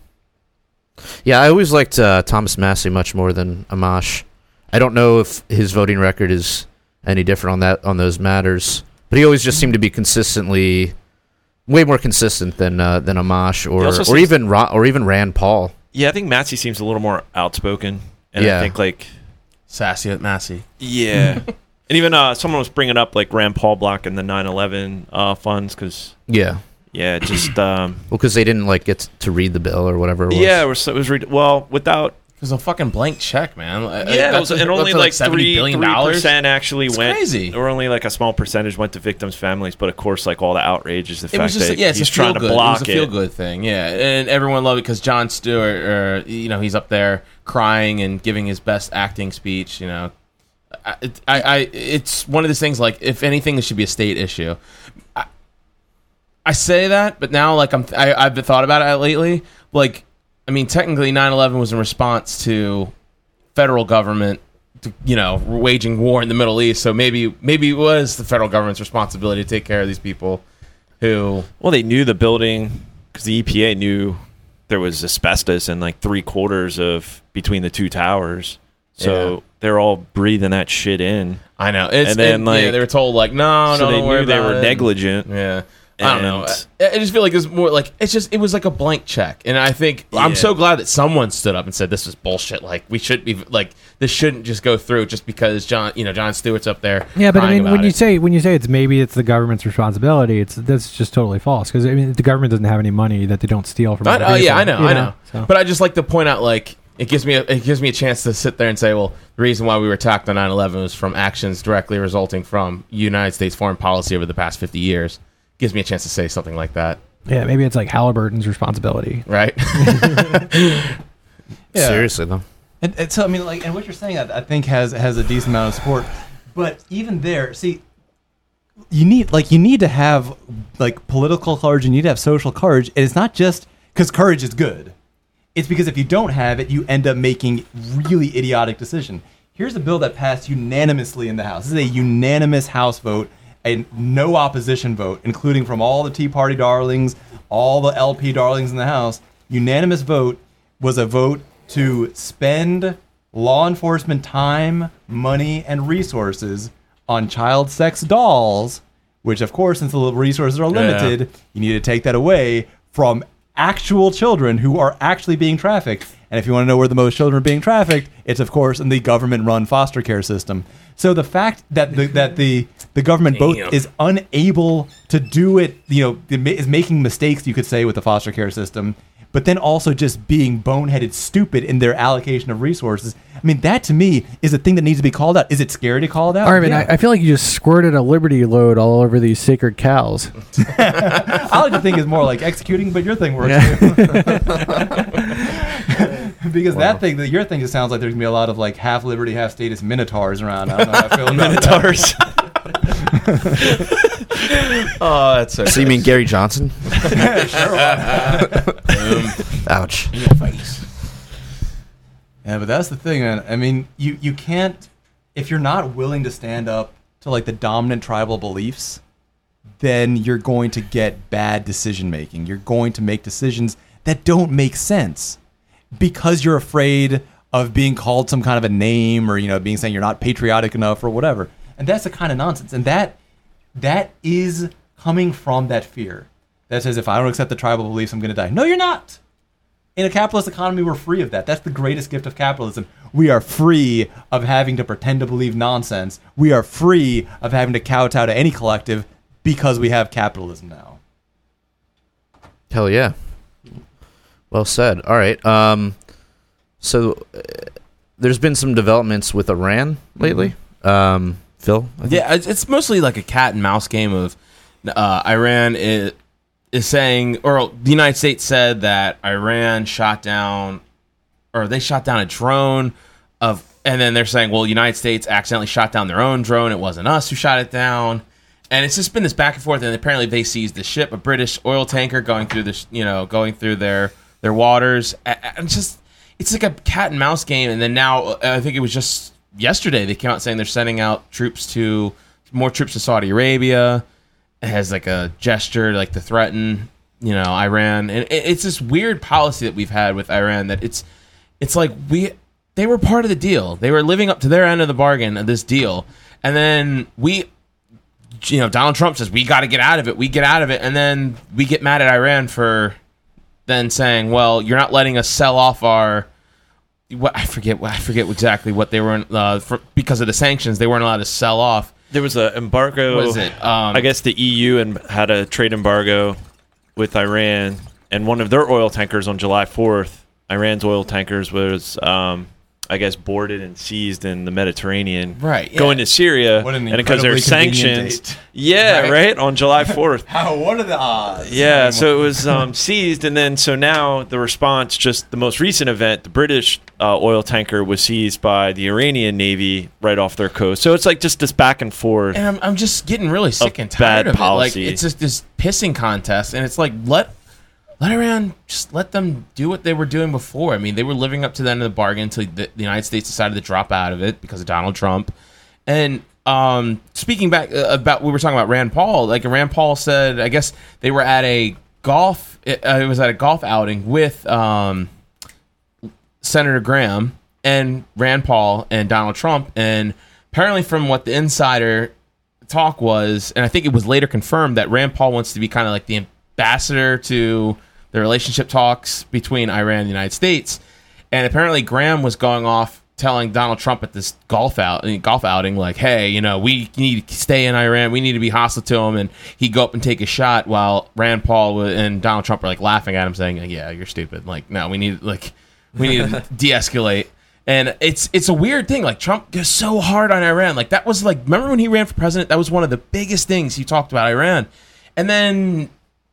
Yeah, I always liked uh, Thomas Massie much more than Amash. I don't know if his voting record is any different on that on those matters, but he always just seemed to be consistently way more consistent than uh, than Amash or or seems- even Ra- or even Rand Paul. Yeah, I think Massie seems a little more outspoken, and Yeah. I think like Sassy at Massie. yeah, And even uh, someone was bringing up like Rand Paul block and the 9/11 uh, funds because Yeah. Yeah, just um, Well, because they didn't like get to read the bill or whatever. It was. yeah, it was, it was re- well without It was a fucking blank check, man. Yeah, it that's was, and only that's like seventy three billion three dollars. percent actually It's went. crazy. Or only like a small percentage went to victims' families, but of course, like all the outrage is the It fact just that yeah, it's he's trying good. to block it was a feel good thing, yeah, and everyone loved it because Jon Stewart, or you know, he's up there crying and giving his best acting speech. You know, I, it- I, I it's one of those things. Like, if anything, this should be a state issue. I, I say that, but now like I'm, I, I've thought about it lately. Like, I mean, technically, 9/11 was in response to federal government. To, you know, waging war in the Middle East, so maybe maybe it was the federal government's responsibility to take care of these people who Well, they knew the building because the EPA knew there was asbestos in like three quarters of between the two towers. So Yeah. they're all breathing that shit in. I know. It's, And then, yeah, like- they were told like, no, so no, they knew they were it. negligent. Yeah. I don't know. I, I just feel like it's more like it's just it was like a blank check, and I think I'm Yeah. so glad that someone stood up and said this was bullshit. Like we should be like this shouldn't just go through just because Jon, you know, Jon Stewart's up there. Yeah, but I crying mean, about when you it. say when you say it's maybe it's the government's responsibility, it's that's just totally false because I mean the government doesn't have any money that they don't steal from. I, other oh yeah, I know, you I know. So- But I just like to point out, like, it gives me a, it gives me a chance to sit there and say, well, the reason why we were attacked on 9/11 was from actions directly resulting from United States foreign policy over the past 50 years. Gives me a chance to say something like that, yeah, maybe it's like Halliburton's responsibility. right? Yeah. Seriously though. And, and so I mean, like, and what you're saying, I, I think has has a decent amount of support. But even there, see, you need like you need to have like political courage. And you need to have social courage. And it's not just because courage is good. It's because if you don't have it, you end up making really idiotic decision. Here's a bill that passed unanimously in the House. This is a unanimous House vote, a no opposition vote, including from all the Tea Party darlings, all the LP darlings in the House. Unanimous vote was a vote to spend law enforcement time, money, and resources on child sex dolls, which, of course, since the resources are limited, you need to take that away from actual children who are actually being trafficked. And if you want to know where the most children are being trafficked, it's of course in the government-run foster care system. So the fact that the, that the the government both Damn. is unable to do it, you know, is making mistakes, you could say, with the foster care system, but then also just being boneheaded stupid in their allocation of resources. I mean, that to me is a thing that needs to be called out. Is it scary to call it out? Arvin, Yeah. I, I feel like you just squirted a liberty load all over these sacred cows. I like to think is more like executing, but your thing works too. because that thing, that your thing, just sounds like there's gonna be a lot of like half liberty, half status minotaurs around. I don't know how I feel about. Minotaurs. oh, that's so. So you mean Gary Johnson? yeah Ouch. Yeah, but that's the thing, man. I mean, you you can't if you're not willing to stand up to like the dominant tribal beliefs, then you're going to get bad decision making. You're going to make decisions that don't make sense because you're afraid of being called some kind of a name or you know being saying you're not patriotic enough or whatever. And that's the kind of nonsense. And that that is coming from that fear that says if I don't accept the tribal beliefs, I'm going to die. No, you're not in a capitalist economy, we're free of that. That's the greatest gift of capitalism. We are free of having to pretend to believe nonsense. We are free of having to kowtow to any collective because we have capitalism now. Hell yeah. Well said. All right. Um, so uh, there's been some developments with Iran lately. Um, Phil. Yeah, it's, it's mostly like a cat and mouse game of uh, Iran is, is saying, or the United States said that Iran shot down, or they shot down a drone of, and then they're saying, well, the United States accidentally shot down their own drone. It wasn't us who shot it down. And it's just been this back and forth, and apparently they seized the ship, a British oil tanker going through this, you know, going through their their waters. And just, it's like a cat and mouse game. And then now, uh, I think it was just yesterday they came out saying they're sending out troops to more troops to Saudi Arabia. It has like a gesture like to threaten, you know, Iran, and it's this weird policy that we've had with Iran that it's it's like we they were part of the deal. They were living up to their end of the bargain of this deal, and then we. You know, Donald Trump says we got to get out of it. We get out of it, and then we get mad at Iran for then saying, "Well, you're not letting us sell off our what I forget I forget exactly what they were uh, for, because of the sanctions they weren't allowed to sell off. There was an embargo. What is it? Um, I guess the EU and had a trade embargo with Iran, and one of their oil tankers on July 4th, Iran's oil tankers was, um, I guess, boarded and seized in the Mediterranean, Right, Going to Syria, What an and because incredibly convenient sanctions, date. yeah, Right. right. on July 4th. How? What are the odds? Yeah, so it was um, seized, and then so now the response, just the most recent event, the British uh, oil tanker was seized by the Iranian Navy right off their coast. So it's like just this back and forth. and I'm, I'm just getting really sick and tired bad of policy. it. Like it's just this pissing contest, and it's like let let Iran just let them do what they were doing before. I mean, they were living up to the end of the bargain until the, the United States decided to drop out of it because of Donald Trump. And um, speaking back uh, about we were talking about Rand Paul. Like Rand Paul said, I guess they were at a golf. It, uh, it was at a golf outing with um, Senator Graham and Rand Paul and Donald Trump. And apparently, from what the insider talk was, and I think it was later confirmed that Rand Paul wants to be kind of like the ambassador to the relationship talks between Iran and the United States. And apparently, Graham was going off telling Donald Trump at this golf out eh, golf outing, like, "Hey, you know, we need to stay in Iran. We need to be hostile to him." And he'd go up and take a shot while Rand Paul and Donald Trump were like laughing at him, saying, "Yeah, you're stupid. Like, no, we need like we need to de-escalate." And it's it's a weird thing. Like Trump goes so hard on Iran. Like that was like remember when he ran for president? That was one of the biggest things he talked about Iran. And then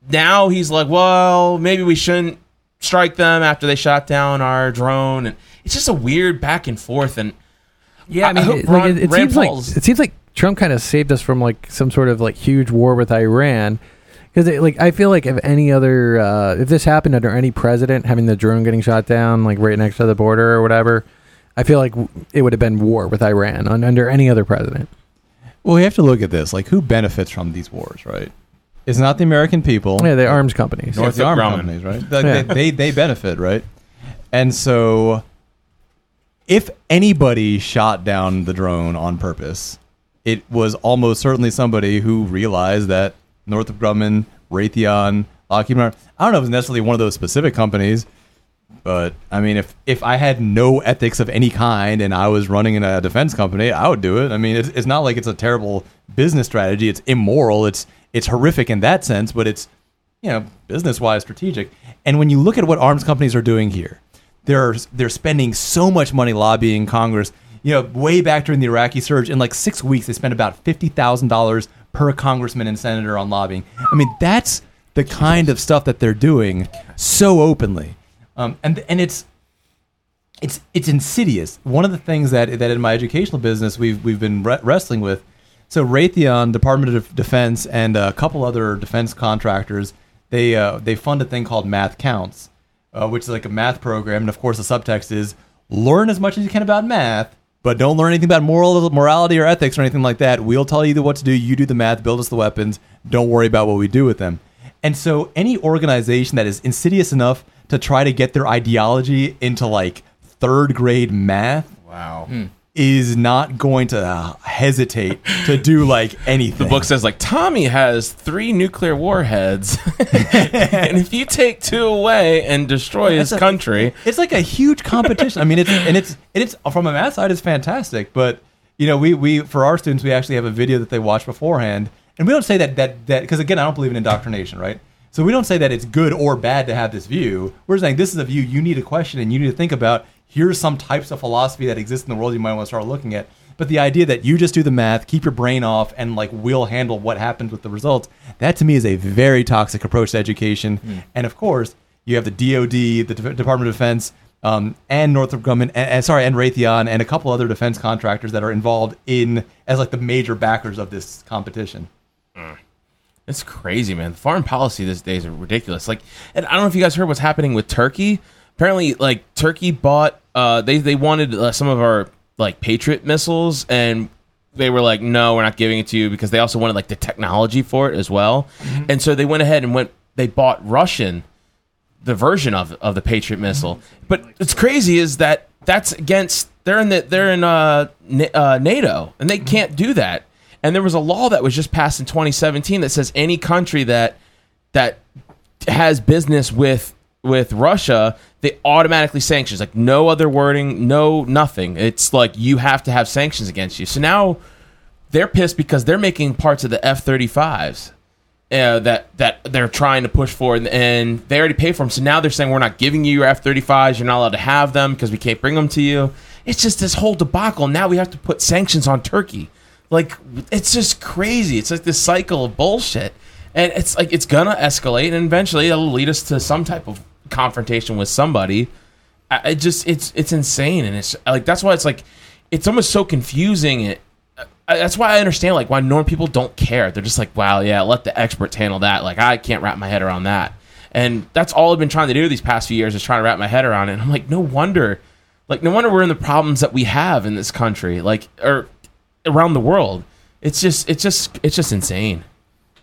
now he's like, well, maybe we shouldn't strike them after they shot down our drone. And it's just a weird back and forth. And Yeah, I I mean, hope it, like, it, it seems Paul's- like it seems like Trump kind of saved us from like some sort of like huge war with Iran. Because like I feel like if any other uh, if this happened under any president having the drone getting shot down like right next to the border or whatever, I feel like it would have been war with Iran on, under any other president. Well, we have to look at this. Like, who benefits from these wars, right? It's not the American people. Yeah, the arms companies. North the Northrop Grumman. companies, right? Like, Yeah. they, they they benefit, right? And so, if anybody shot down the drone on purpose, it was almost certainly somebody who realized that Northrop Grumman, Raytheon, Lockheed Martin. I don't know if it's necessarily one of those specific companies, but I mean, if if I had no ethics of any kind and I was running in a defense company, I would do it. I mean, it's, it's not like it's a terrible business strategy. It's immoral. It's it's horrific in that sense, but it's you know business wise strategic. And when you look at what arms companies are doing here, they're they're spending so much money lobbying Congress. You know, way back during the Iraqi surge, in like six weeks, they spent about fifty thousand dollars per congressman and senator on lobbying. I mean, that's the kind of stuff that they're doing so openly, um, and and it's it's it's insidious. One of the things that that in my educational business we've we've been re- wrestling with. So Raytheon, Department of Defense, and a couple other defense contractors, they uh, they fund a thing called Math Counts, uh, which is like a math program, and of course the subtext is learn as much as you can about math, but don't learn anything about moral morality or ethics or anything like that. We'll tell you what to do. You do the math, build us the weapons. Don't worry about what we do with them. And so any organization that is insidious enough to try to get their ideology into like third grade math wow. Is not going to uh, hesitate to do like anything. The book says like Tommy has three nuclear warheads, and if you take two away and destroy his a- country, It's like a huge competition. I mean, it's and it's and it's from a math side, it's fantastic. But you know, we we for our students, we actually have a video that they watch beforehand, and we don't say that that that because again, I don't believe in indoctrination, right? So we don't say that it's good or bad to have this view. We're saying this is a view you need to question and you need to think about. Here's some types of philosophy that exist in the world you might want to start looking at. But the idea that you just do the math, keep your brain off, and like we'll handle what happens with the results, that to me is a very toxic approach to education. And of course, you have the DoD, the De- Department of Defense, um, and Northrop Grumman, and, and sorry, and Raytheon, and a couple other defense contractors that are involved in as like the major backers of this competition. It's crazy, man. The foreign policy these days are ridiculous. Like, and I don't know if you guys heard what's happening with Turkey. Apparently, like Turkey bought, uh, they they wanted uh, some of our like Patriot missiles, and they were like, no, we're not giving it to you because they also wanted like the technology for it as well. And so they went ahead and went, they bought Russian the version of of the Patriot missile. But what's crazy is that that's against they're in the they're in uh, Na- uh, NATO and they can't do that. And there was a law that was just passed in 2017 that says any country that that has business with with Russia, they automatically sanctions like no other wording, no nothing. It's like you have to have sanctions against you. So now they're pissed because they're making parts of the F thirty fives uh, that that they're trying to push for, and, and they already pay for them. So now they're saying we're not giving you your F thirty fives. You're not allowed to have them because we can't bring them to you. It's just this whole debacle. Now we have to put sanctions on Turkey. Like it's just crazy. It's like this cycle of bullshit, and it's like it's gonna escalate, and eventually it'll lead us to some type of confrontation with somebody. I, it just it's it's insane, and it's like that's why it's like it's almost so confusing. It that's why I understand like why normal people don't care. They're just like, wow, yeah, let the experts handle that. Like I can't wrap my head around that. And that's all I've been trying to do these past few years is trying to wrap my head around it. And I'm like, no wonder, like no wonder we're in the problems that we have in this country, like or around the world. It's just it's just it's just insane.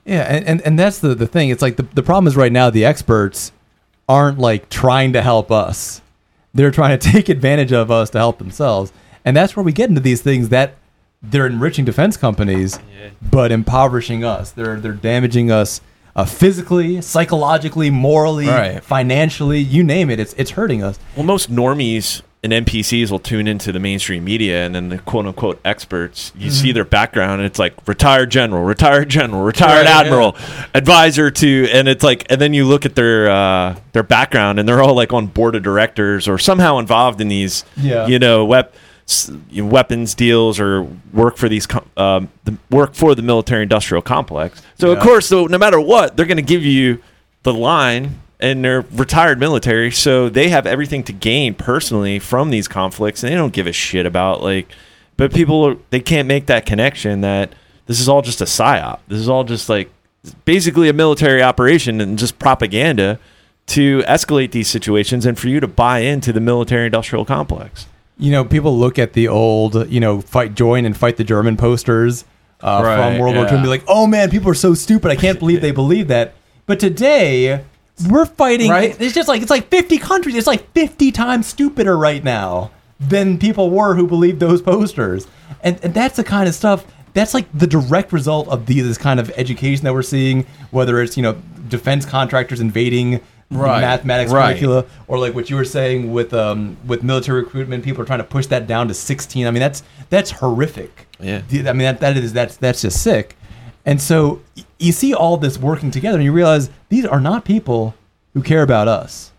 Yeah, and, and, and that's the, the thing. It's like the, the problem is right now the experts aren't like trying to help us. They're trying to take advantage of us to help themselves. And that's where we get into these things that they're enriching defense companies but impoverishing us. They're they're damaging us uh, physically, psychologically, morally, Right. financially, you name it. It's it's hurting us. Well, most normies and NPCs will tune into the mainstream media, and then the quote unquote experts, you see their background, and it's like retired general, retired general, retired Right, yeah. admiral, advisor to, and it's like, and then you look at their uh, their background, and they're all like on board of directors or somehow involved in these, Yeah. you know, wep- s- you know, weapons deals or work for these um, the, work for the military industrial complex. So of course, so no matter what, they're going to give you the line and they're retired military, so they have everything to gain personally from these conflicts, and they don't give a shit about like. But people, are, they can't make that connection that this is all just a psyop. This is all just like basically a military operation and just propaganda to escalate these situations and for you to buy into the military industrial complex. You know, people look at the old, you know, fight, join and fight the German posters uh, Right, from World War II and be like, oh man, people are so stupid. I can't believe they believe that. But today, we're fighting. Right. It's just like, it's like 50 countries. It's like 50 times stupider right now than people were who believed those posters. And, and that's the kind of stuff. That's like the direct result of the, this kind of education that we're seeing, whether it's, you know, defense contractors invading Right, mathematics right. curricula or like what you were saying with um with military recruitment people are trying to push that down to 16 i mean that's that's horrific Yeah. i mean that, that is that's that's just sick and so you see all this working together and you realize these are not people who care about us.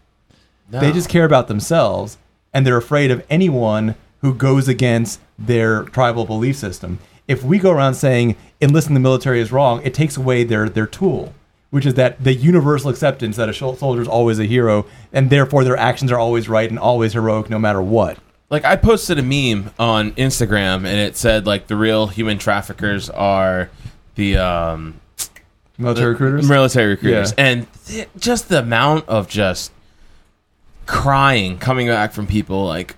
They just care about themselves and they're afraid of anyone who goes against their tribal belief system. If we go around saying enlisting the military is wrong it takes away their their tool which is that the universal acceptance that a soldier is always a hero and therefore their actions are always right and always heroic no matter what. Like I posted a meme on Instagram and it said like the real human traffickers are the um military recruiters? military recruiters. Yeah. and th- just the amount of just crying coming back from people like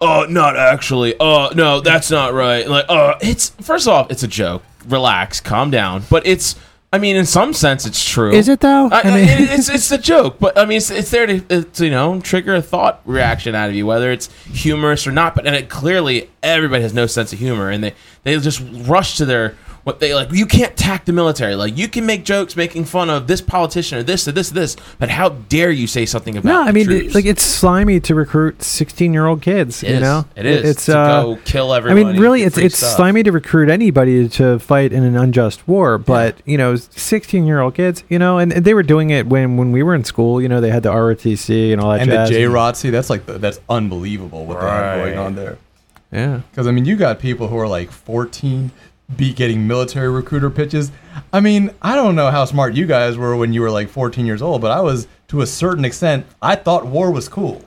oh not actually. Oh no that's not right. Like oh it's first off it's a joke. Relax calm down. But it's i mean in some sense it's true. Is it though? I, I mean- it- it's it's a joke, but I mean it's, it's there to, uh, to you know trigger a thought reaction out of you, whether it's humorous or not. But and it, clearly everybody has no sense of humor, and they they just rush to their what they like. You can't tack the military. Like you can make jokes making fun of this politician or this or this or this, but how dare you say something about? No, I mean, it, like it's slimy to recruit sixteen-year-old kids. It you is. know, it is. It's to uh, go kill everybody. I mean, really, it's it's stuff. slimy to recruit anybody to fight in an unjust war. But you know, sixteen-year-old kids, you know, and they were doing it when when we were in school. You know, they had the ROTC and all that. and the jazz. j rotc that's like the, that's unbelievable what they have Right. going on there Yeah. Because I mean, you got people who are like 14, be getting military recruiter pitches. I mean, I don't know how smart you guys were when you were like 14 years old, but I was to a certain extent. I thought war was cool.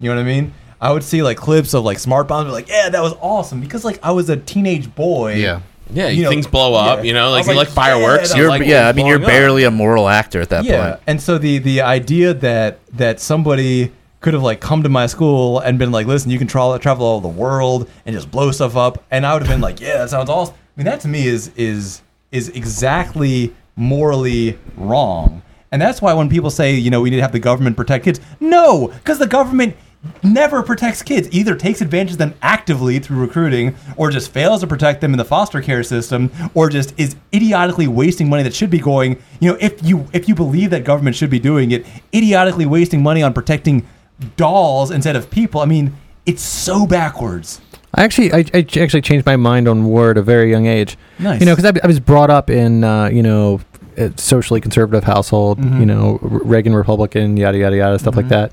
You know what I mean? I would see like clips of like smart bombs, like, yeah, that was awesome because like I was a teenage boy. Yeah. Yeah, you know, things blow up. yeah. You know, like like, like fireworks. yeah, you You're, like yeah, I mean, you're blowing up. barely a moral actor at that yeah. point. And so the the idea that that somebody could have like come to my school and been like, listen, you can travel travel all over the world and just blow stuff up, and I would have been like, yeah, that sounds awesome. I mean, that to me is is is exactly morally wrong, and that's why when people say, you know, we need to have the government protect kids, no, because the government never protects kids either takes advantage of them actively through recruiting or just fails to protect them in the foster care system or just is idiotically wasting money that should be going you know if you if you believe that government should be doing it idiotically wasting money on protecting dolls instead of people. I mean, it's so backwards. I actually, I, I actually changed my mind on war at a very young age. Nice. You know, because I, I was brought up in, uh, you know, a socially conservative household. Mhm. You know, Reagan Republican, yada yada yada, stuff like Mhm. that.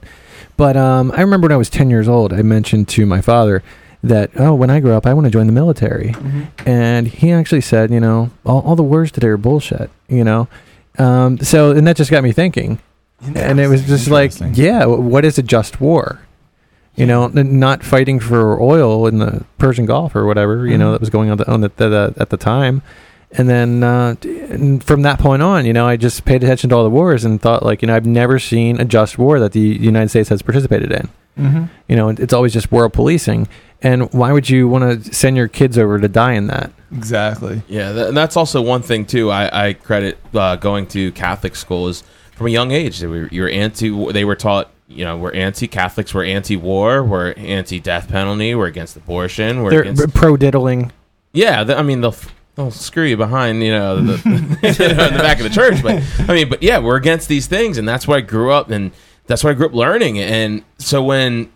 But um, I remember when I was ten years old, I mentioned to my father that oh, when I grow up, I want to join the military, and he actually said, you know, all, all the words today are bullshit. You know, um, so and that just got me thinking, and it was just like, yeah, what is a just war? You know, not fighting for oil in the Persian Gulf or whatever you know Mhm. that was going on, the, on the, the, at the time, and then uh, and from that point on, you know, I just paid attention to all the wars and thought like, you know, I've never seen a just war that the United States has participated in. Mm-hmm. You know, it's always just world policing, and why would you want to send your kids over to die in that? Exactly. Yeah, th- and that's also one thing too. I, I credit uh, going to Catholic school is from a young age. They were you're anti. They were taught. You know, we're anti-Catholics. We're anti-war. We're anti-death penalty. We're against abortion. We're They're against. pro diddling. Yeah, th- I mean they'll they'll screw you behind. You know, the, you know, in the back of the church. But I mean, but yeah, we're against these things, and that's why I grew up, and that's why I grew up learning. And so when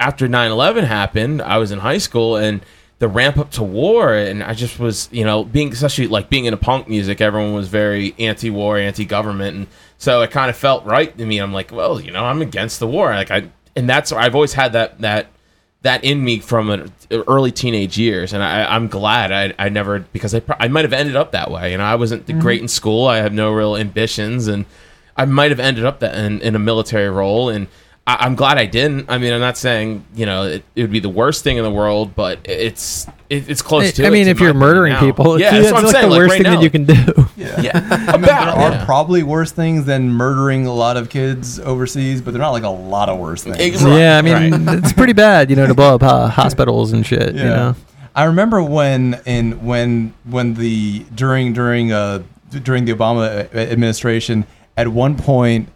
after 9-11 happened i was in high school and the ramp up to war and i just was you know being especially like being into punk music everyone was very anti-war anti-government and so it kind of felt right to me. I'm like well you know i'm against the war. Like i and that's i've always had that that that in me from an early teenage years and I, i'm glad I, I never because i, pro- I might have ended up that way. You know i wasn't the mm-hmm. great in school. I have no real ambitions and i might have ended up that in, in a military role and I, I'm glad I didn't. I mean, I'm not saying you know it, it would be the worst thing in the world, but it's it, it's close to. I mean, in if you're murdering people, yeah, it's, that's what I'm like saying. the like, worst right thing now, that you can do. Yeah, I mean, there are yeah. probably worse things than murdering a lot of kids overseas, but they're not like a lot of worse things. Ex- Right, yeah, I mean, right. it's pretty bad, you know, to blow up uh, hospitals and shit. You know, I remember when in when when the during during uh during the Obama administration at one point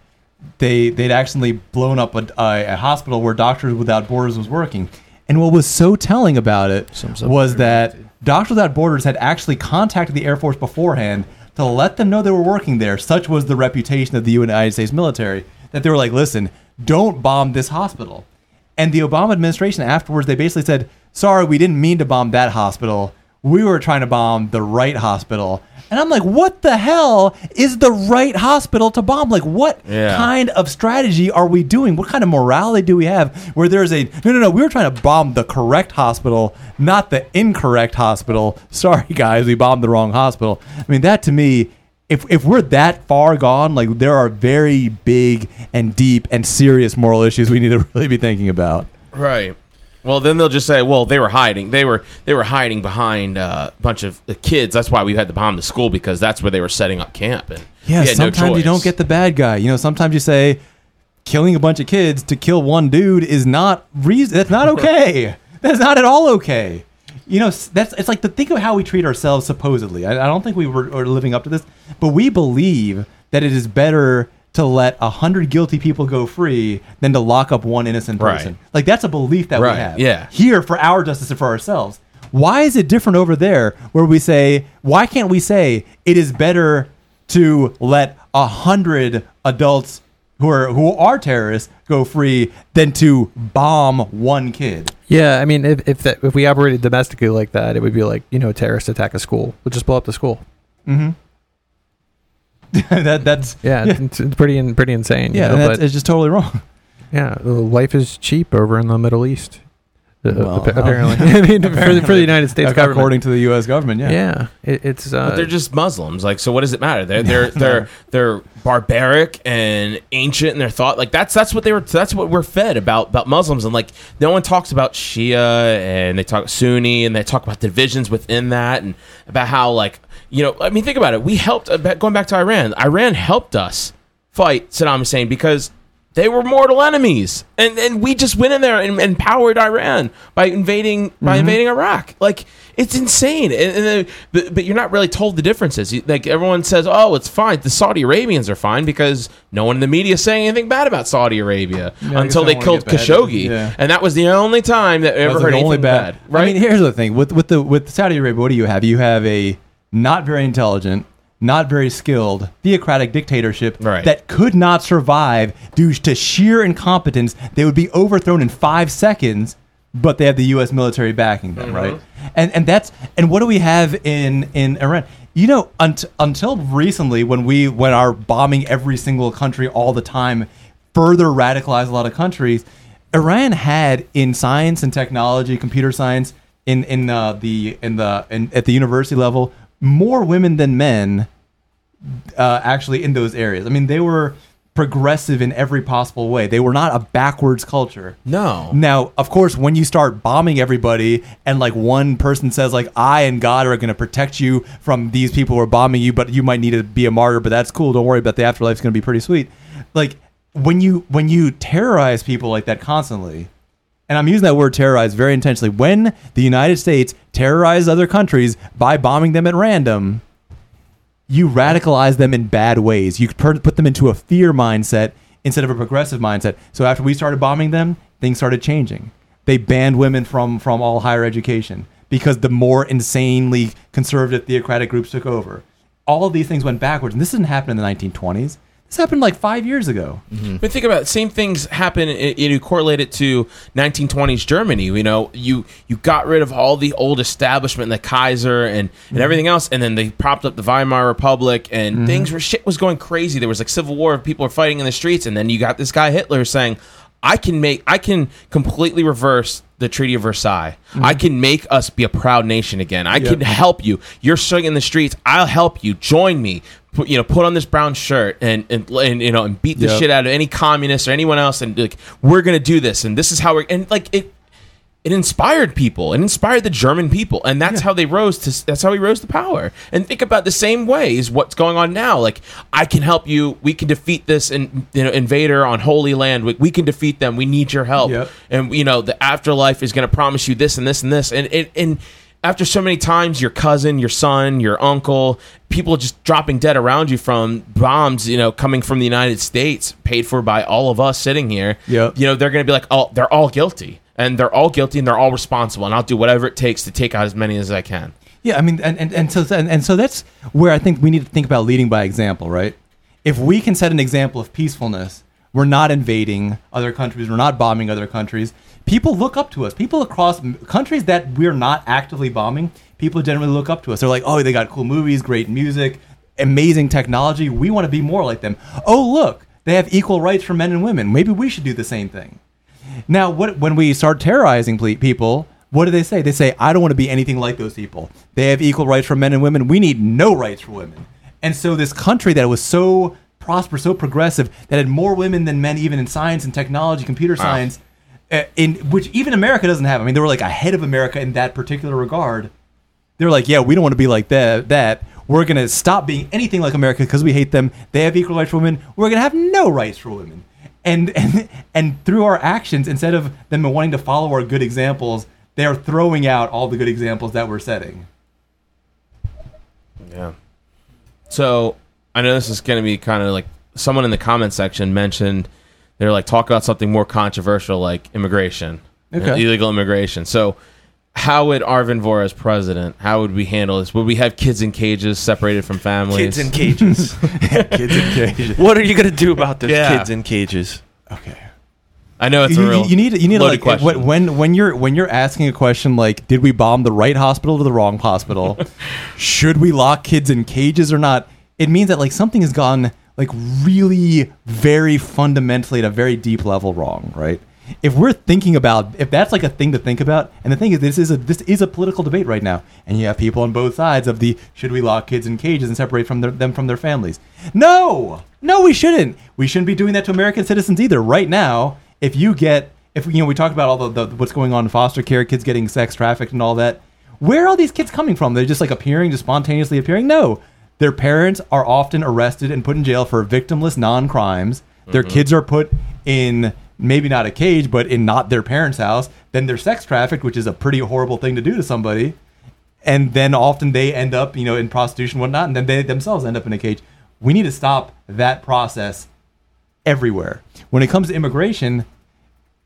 they they'd accidentally blown up a, a, a hospital where Doctors Without Borders was working, and what was so telling about it was that Doctors Without Borders had actually contacted the Air Force beforehand to let them know they were working there. Such was the reputation of the United States military that they were like, "Listen, don't bomb this hospital." And the Obama administration afterwards, they basically said, "Sorry, we didn't mean to bomb that hospital. We were trying to bomb the right hospital." And I'm like, "What the hell is the right hospital to bomb? Like, what Yeah. kind of strategy are we doing? What kind of morality do we have where there's a no, no, no? We were trying to bomb the correct hospital, not the incorrect hospital. Sorry, guys, we bombed the wrong hospital. I mean, that to me." If, if we're that far gone, like there are very big and deep and serious moral issues we need to really be thinking about. Right. Well, then they'll just say, "Well, they were hiding. They were they were hiding behind uh, a bunch of uh, kids. That's why we had to bomb the school because that's where they were setting up camp." And Yeah, we had no sometimes you choice. don't get the bad guy. You know, sometimes you say killing a bunch of kids to kill one dude is not reason. That's not okay. that's not at all okay. You know, s- that's it's like to think of how we treat ourselves. Supposedly, I, I don't think we were, are living up to this, but we believe that it is better to let a hundred guilty people go free than to lock up one innocent Right. person. Like that's a belief that Right, we have. yeah. Here for our justice and for ourselves. Why is it different over there where we say, why can't we say it is better to let a hundred adults who are who are terrorists go free than to bomb one kid? yeah. I mean, if if, that, if we operated domestically like that, it would be like you know, terrorist attack a school, we'll just blow up the school. Mm-hmm. that that's Yeah, yeah, It's, it's pretty in, pretty insane. you yeah know, but it's just totally wrong. yeah, life is cheap over in the Middle East. Uh, Well, appa- uh, apparently, I mean, for, the- for the United States government. according to the U.S. government. Yeah, yeah, it, it's uh, But they're just Muslims. Like, so what does it matter? They're they're they're they're barbaric and ancient in their thought. Like that's that's what they were. That's what we're fed about about Muslims. And like no one talks about Shia and they talk Sunni and they talk about divisions within that and about how like you know. I mean, think about it. We helped uh, going back to Iran. Iran helped us fight Saddam Hussein because. They were mortal enemies, and and we just went in there and empowered Iran by invading by mm-hmm. invading Iraq. Like it's insane, and, and but, but you're not really told the differences. You, like everyone says, oh, it's fine. The Saudi Arabians are fine because no one in the media is saying anything bad about Saudi Arabia guess until they killed wanna get bad. Khashoggi, Yeah. and that was the only time that I ever heard the anything only bad. bad. Right? I mean, here's the thing with with the with Saudi Arabia. What do you have? You have a not very intelligent, not very skilled theocratic dictatorship Right. that could not survive due to sheer incompetence. They would be overthrown in five seconds, but they have the U.S. military backing them, right? And and that's and what do we have in in Iran? You know, unt- until recently, when we when our bombing every single country all the time further radicalized a lot of countries, Iran had in science and technology, computer science, in in uh, the in the in, at the university level, more women than men uh, actually in those areas. I mean, they were progressive in every possible way. They were not a backwards culture. No. Now, of course, when you start bombing everybody and like one person says like I and God are going to protect you from these people who are bombing you, but you might need to be a martyr, but that's cool. Don't worry about the afterlife's going to be pretty sweet. Like when you when you terrorize people like that constantly, and I'm using that word terrorize very intentionally, when the United States terrorizes other countries by bombing them at random, you radicalize them in bad ways. You put them into a fear mindset instead of a progressive mindset. So after we started bombing them, things started changing. They banned women from from all higher education because the more insanely conservative theocratic groups took over. All of these things went backwards, and this didn't happen in the 1920s. This happened like five years ago. But think about it. Same things happen. You correlate it to 1920s Germany. You know, you you got rid of all the old establishment, the Kaiser, and and mm-hmm. everything else, and then they propped up the Weimar Republic, and mm-hmm. things were shit was going crazy. There was like civil war, people were fighting in the streets, and then you got this guy Hitler saying, "I can make, I can completely reverse." The Treaty of Versailles. I mm-hmm. can make us be a proud nation again. I can help you. You're struggling in the streets. I'll help you. Join me. Put, you know, put on this brown shirt and and, and you know and beat the Yep. shit out of any communist or anyone else and like we're gonna do this and this is how we're and like it it inspired people. It inspired the german people and that's how they rose to that's how he rose to power. And think about the same way is what's going on now. Like i can help you. We can defeat this in, you know, invader on holy land. We, we can defeat them. We need your help. Yep. and you know the afterlife is going to promise you this and this and this. And and, and after so many times your cousin your son your uncle people just dropping dead around you from bombs you know coming from the united states paid for by all of us sitting here Yep. you know they're going to be like oh they're all guilty and they're all guilty and they're all responsible and i'll do whatever it takes to take out as many as i can Yeah, I mean, and, and, and so and, and so that's where I think we need to think about leading by example, right? If we can set an example of peacefulness, we're not invading other countries, we're not bombing other countries. People look up to us. People across countries that we're not actively bombing, people generally look up to us. They're like, oh, they got cool movies, great music, amazing technology. We want to be more like them. Oh, look, they have equal rights for men and women. Maybe we should do the same thing. Now, what when we start terrorizing people, what do they say? They say, "I don't want to be anything like those people. They have equal rights for men and women. We need no rights for women." And so, this country that was so prosperous, so progressive, that had more women than men, even in science and technology, computer science, Uh, in which even America doesn't have. I mean, they were like ahead of America in that particular regard. They're like, "Yeah, we don't want to be like that." That we're gonna stop being anything like America because we hate them. They have equal rights for women. We're gonna have no rights for women and and and through our actions instead of them wanting to follow our good examples they are throwing out all the good examples that we're setting Yeah. So I know this is going to be kind of like someone in the comment section mentioned they're like talk about something more controversial like immigration, Okay. illegal immigration. So how would Arvin Vohra as president? How would we handle this? Would we have kids in cages separated from families? Kids in cages. kids in cages what are you gonna do about this? Yeah. Kids in cages. okay I know it's you, a real. you need you need like question. when when when you're when you're asking a question like did we bomb the right hospital or the wrong hospital should we lock kids in cages or not it means that like something has gone like really very fundamentally at a very deep level wrong right? If we're thinking about if that's like a thing to think about and the thing is this is a this is a political debate right now and you have people on both sides of the should we lock kids in cages and separate from their, them from their families? No! No we shouldn't! We shouldn't be doing that to american citizens either. Right now if you get if you know we talked about all the, the what's going on in foster care kids getting sex trafficked and all that where are these kids coming from? They're just like appearing just spontaneously appearing? No their parents are often arrested and put in jail for victimless non-crimes their mm-hmm. kids are put in maybe not a cage but in not their parents house then they're sex trafficked which is a pretty horrible thing to do to somebody and then often they end up, you know, in prostitution whatnot, and then they themselves end up in a cage. We need to stop that process everywhere. When it comes to immigration,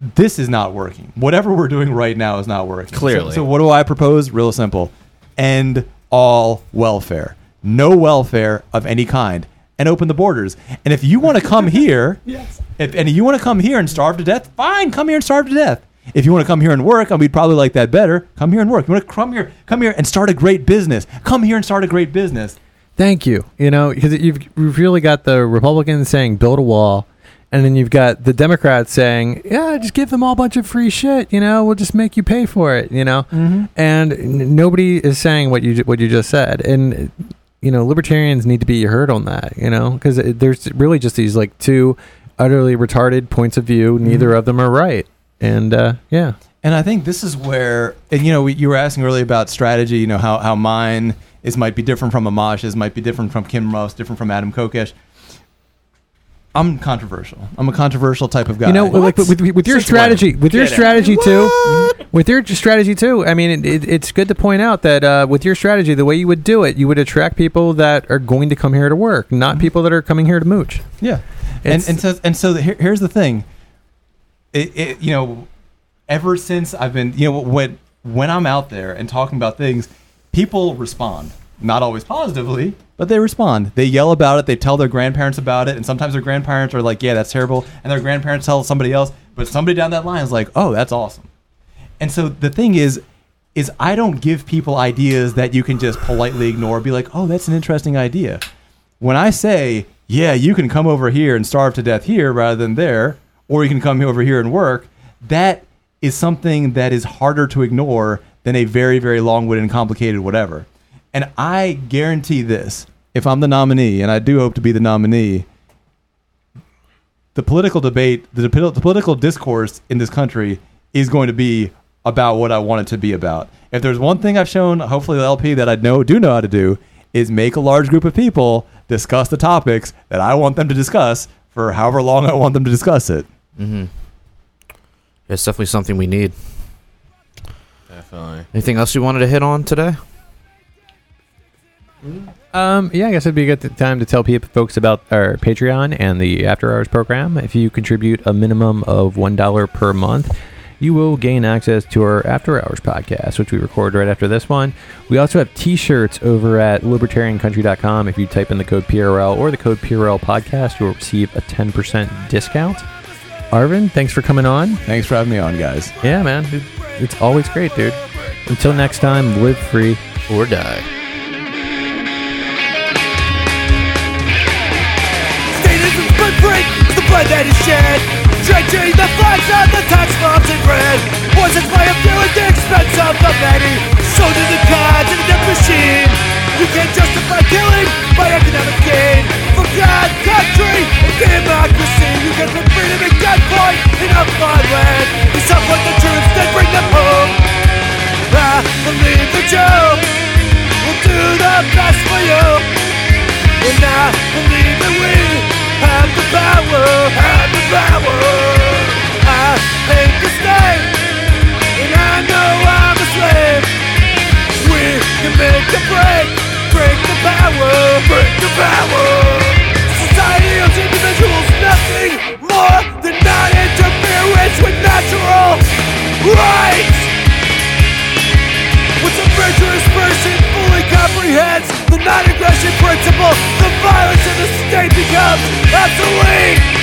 this is not working. Whatever we're doing right now is not working. Clearly. So, so what do I propose? Real simple. End all welfare. No welfare of any kind, and open the borders. And if you want to come here, yes. if, and you want to come here and starve to death, fine, come here and starve to death. If you want to come here and work, and we'd probably like that better, come here and work. You want to come here, come here and start a great business. Come here and start a great business. Thank you. You know, because you've, you've really got the Republicans saying build a wall, and then you've got the Democrats saying, yeah, just give them all a bunch of free shit. You know, we'll just make you pay for it. You know, mm-hmm. and n- nobody is saying what you what you just said, and you know, libertarians need to be heard on that. You know, because there's really just these like two utterly retarded points of view. Neither of them are right, and uh, yeah. And I think this is where, and you know, we, you were asking earlier about strategy. You know how how mine is might be different from Amash's, might be different from Kim Ruff, different from Adam Kokesh. I'm controversial. I'm a controversial type of guy. You know, like with, with, with your Since strategy, when? with your Get out. strategy too, with your strategy too. I mean, it, it, it's good to point out that uh, with your strategy, the way you would do it, you would attract people that are going to come here to work, not Mm-hmm. people that are coming here to mooch. Yeah, and and so and so the, here, here's the thing. It, it you know, ever since I've been you know when when I'm out there and talking about things, people respond. Not always positively, but they respond. They yell about it. They tell their grandparents about it, and sometimes their grandparents are like, "Yeah, that's terrible," and their grandparents tell somebody else. But somebody down that line is like, "Oh, that's awesome." And so the thing is, is I don't give people ideas that you can just politely ignore. Be like, "Oh, that's an interesting idea." when I say, yeah, you can come over here and starve to death here rather than there, or you can come over here and work, that is something that is harder to ignore than a very, very long winded and complicated whatever. And I guarantee this if I'm the nominee, and I do hope to be the nominee, the political debate, the, the political discourse in this country is going to be about what I want it to be about. If there's one thing I've shown, hopefully the LP that I know do know how to do, is make a large group of people discuss the topics that I want them to discuss for however long I want them to discuss it. Mm-hmm. It's definitely something we need. Definitely. Anything else you wanted to hit on today? Um, yeah, I guess it'd be a good time to tell people, folks about our Patreon and the After Hours program. If you contribute a minimum of one dollar per month, you will gain access to our After Hours podcast, which we record right after this one. We also have T-shirts over at libertariancountry.com. If you type in the code PRL or the code PRL podcast, you'll receive a ten percent discount. Arvin, thanks for coming on. Thanks for having me on, guys. Yeah, man, it's always great, dude. Until next time, live free. Or die. Blood that is shed. Drenching the flags on the tax bombs in red. Poisons by a few at the expense of the many. So do the gods in a machine. You can't justify killing by economic gain. For God, country, and democracy. You can put freedom in gunpoint in a foreign land. You support the troops, then bring them home. I believe that you will do the best for you. And I believe that we have the power, have the power. I hate the state, and I know I'm a slave. We can make a break, break the power, break the power. Society individuals nothing more than non-interference with natural rights. Once a virtuous person comprehends the non-aggression principle, the violence in the state becomes obsolete.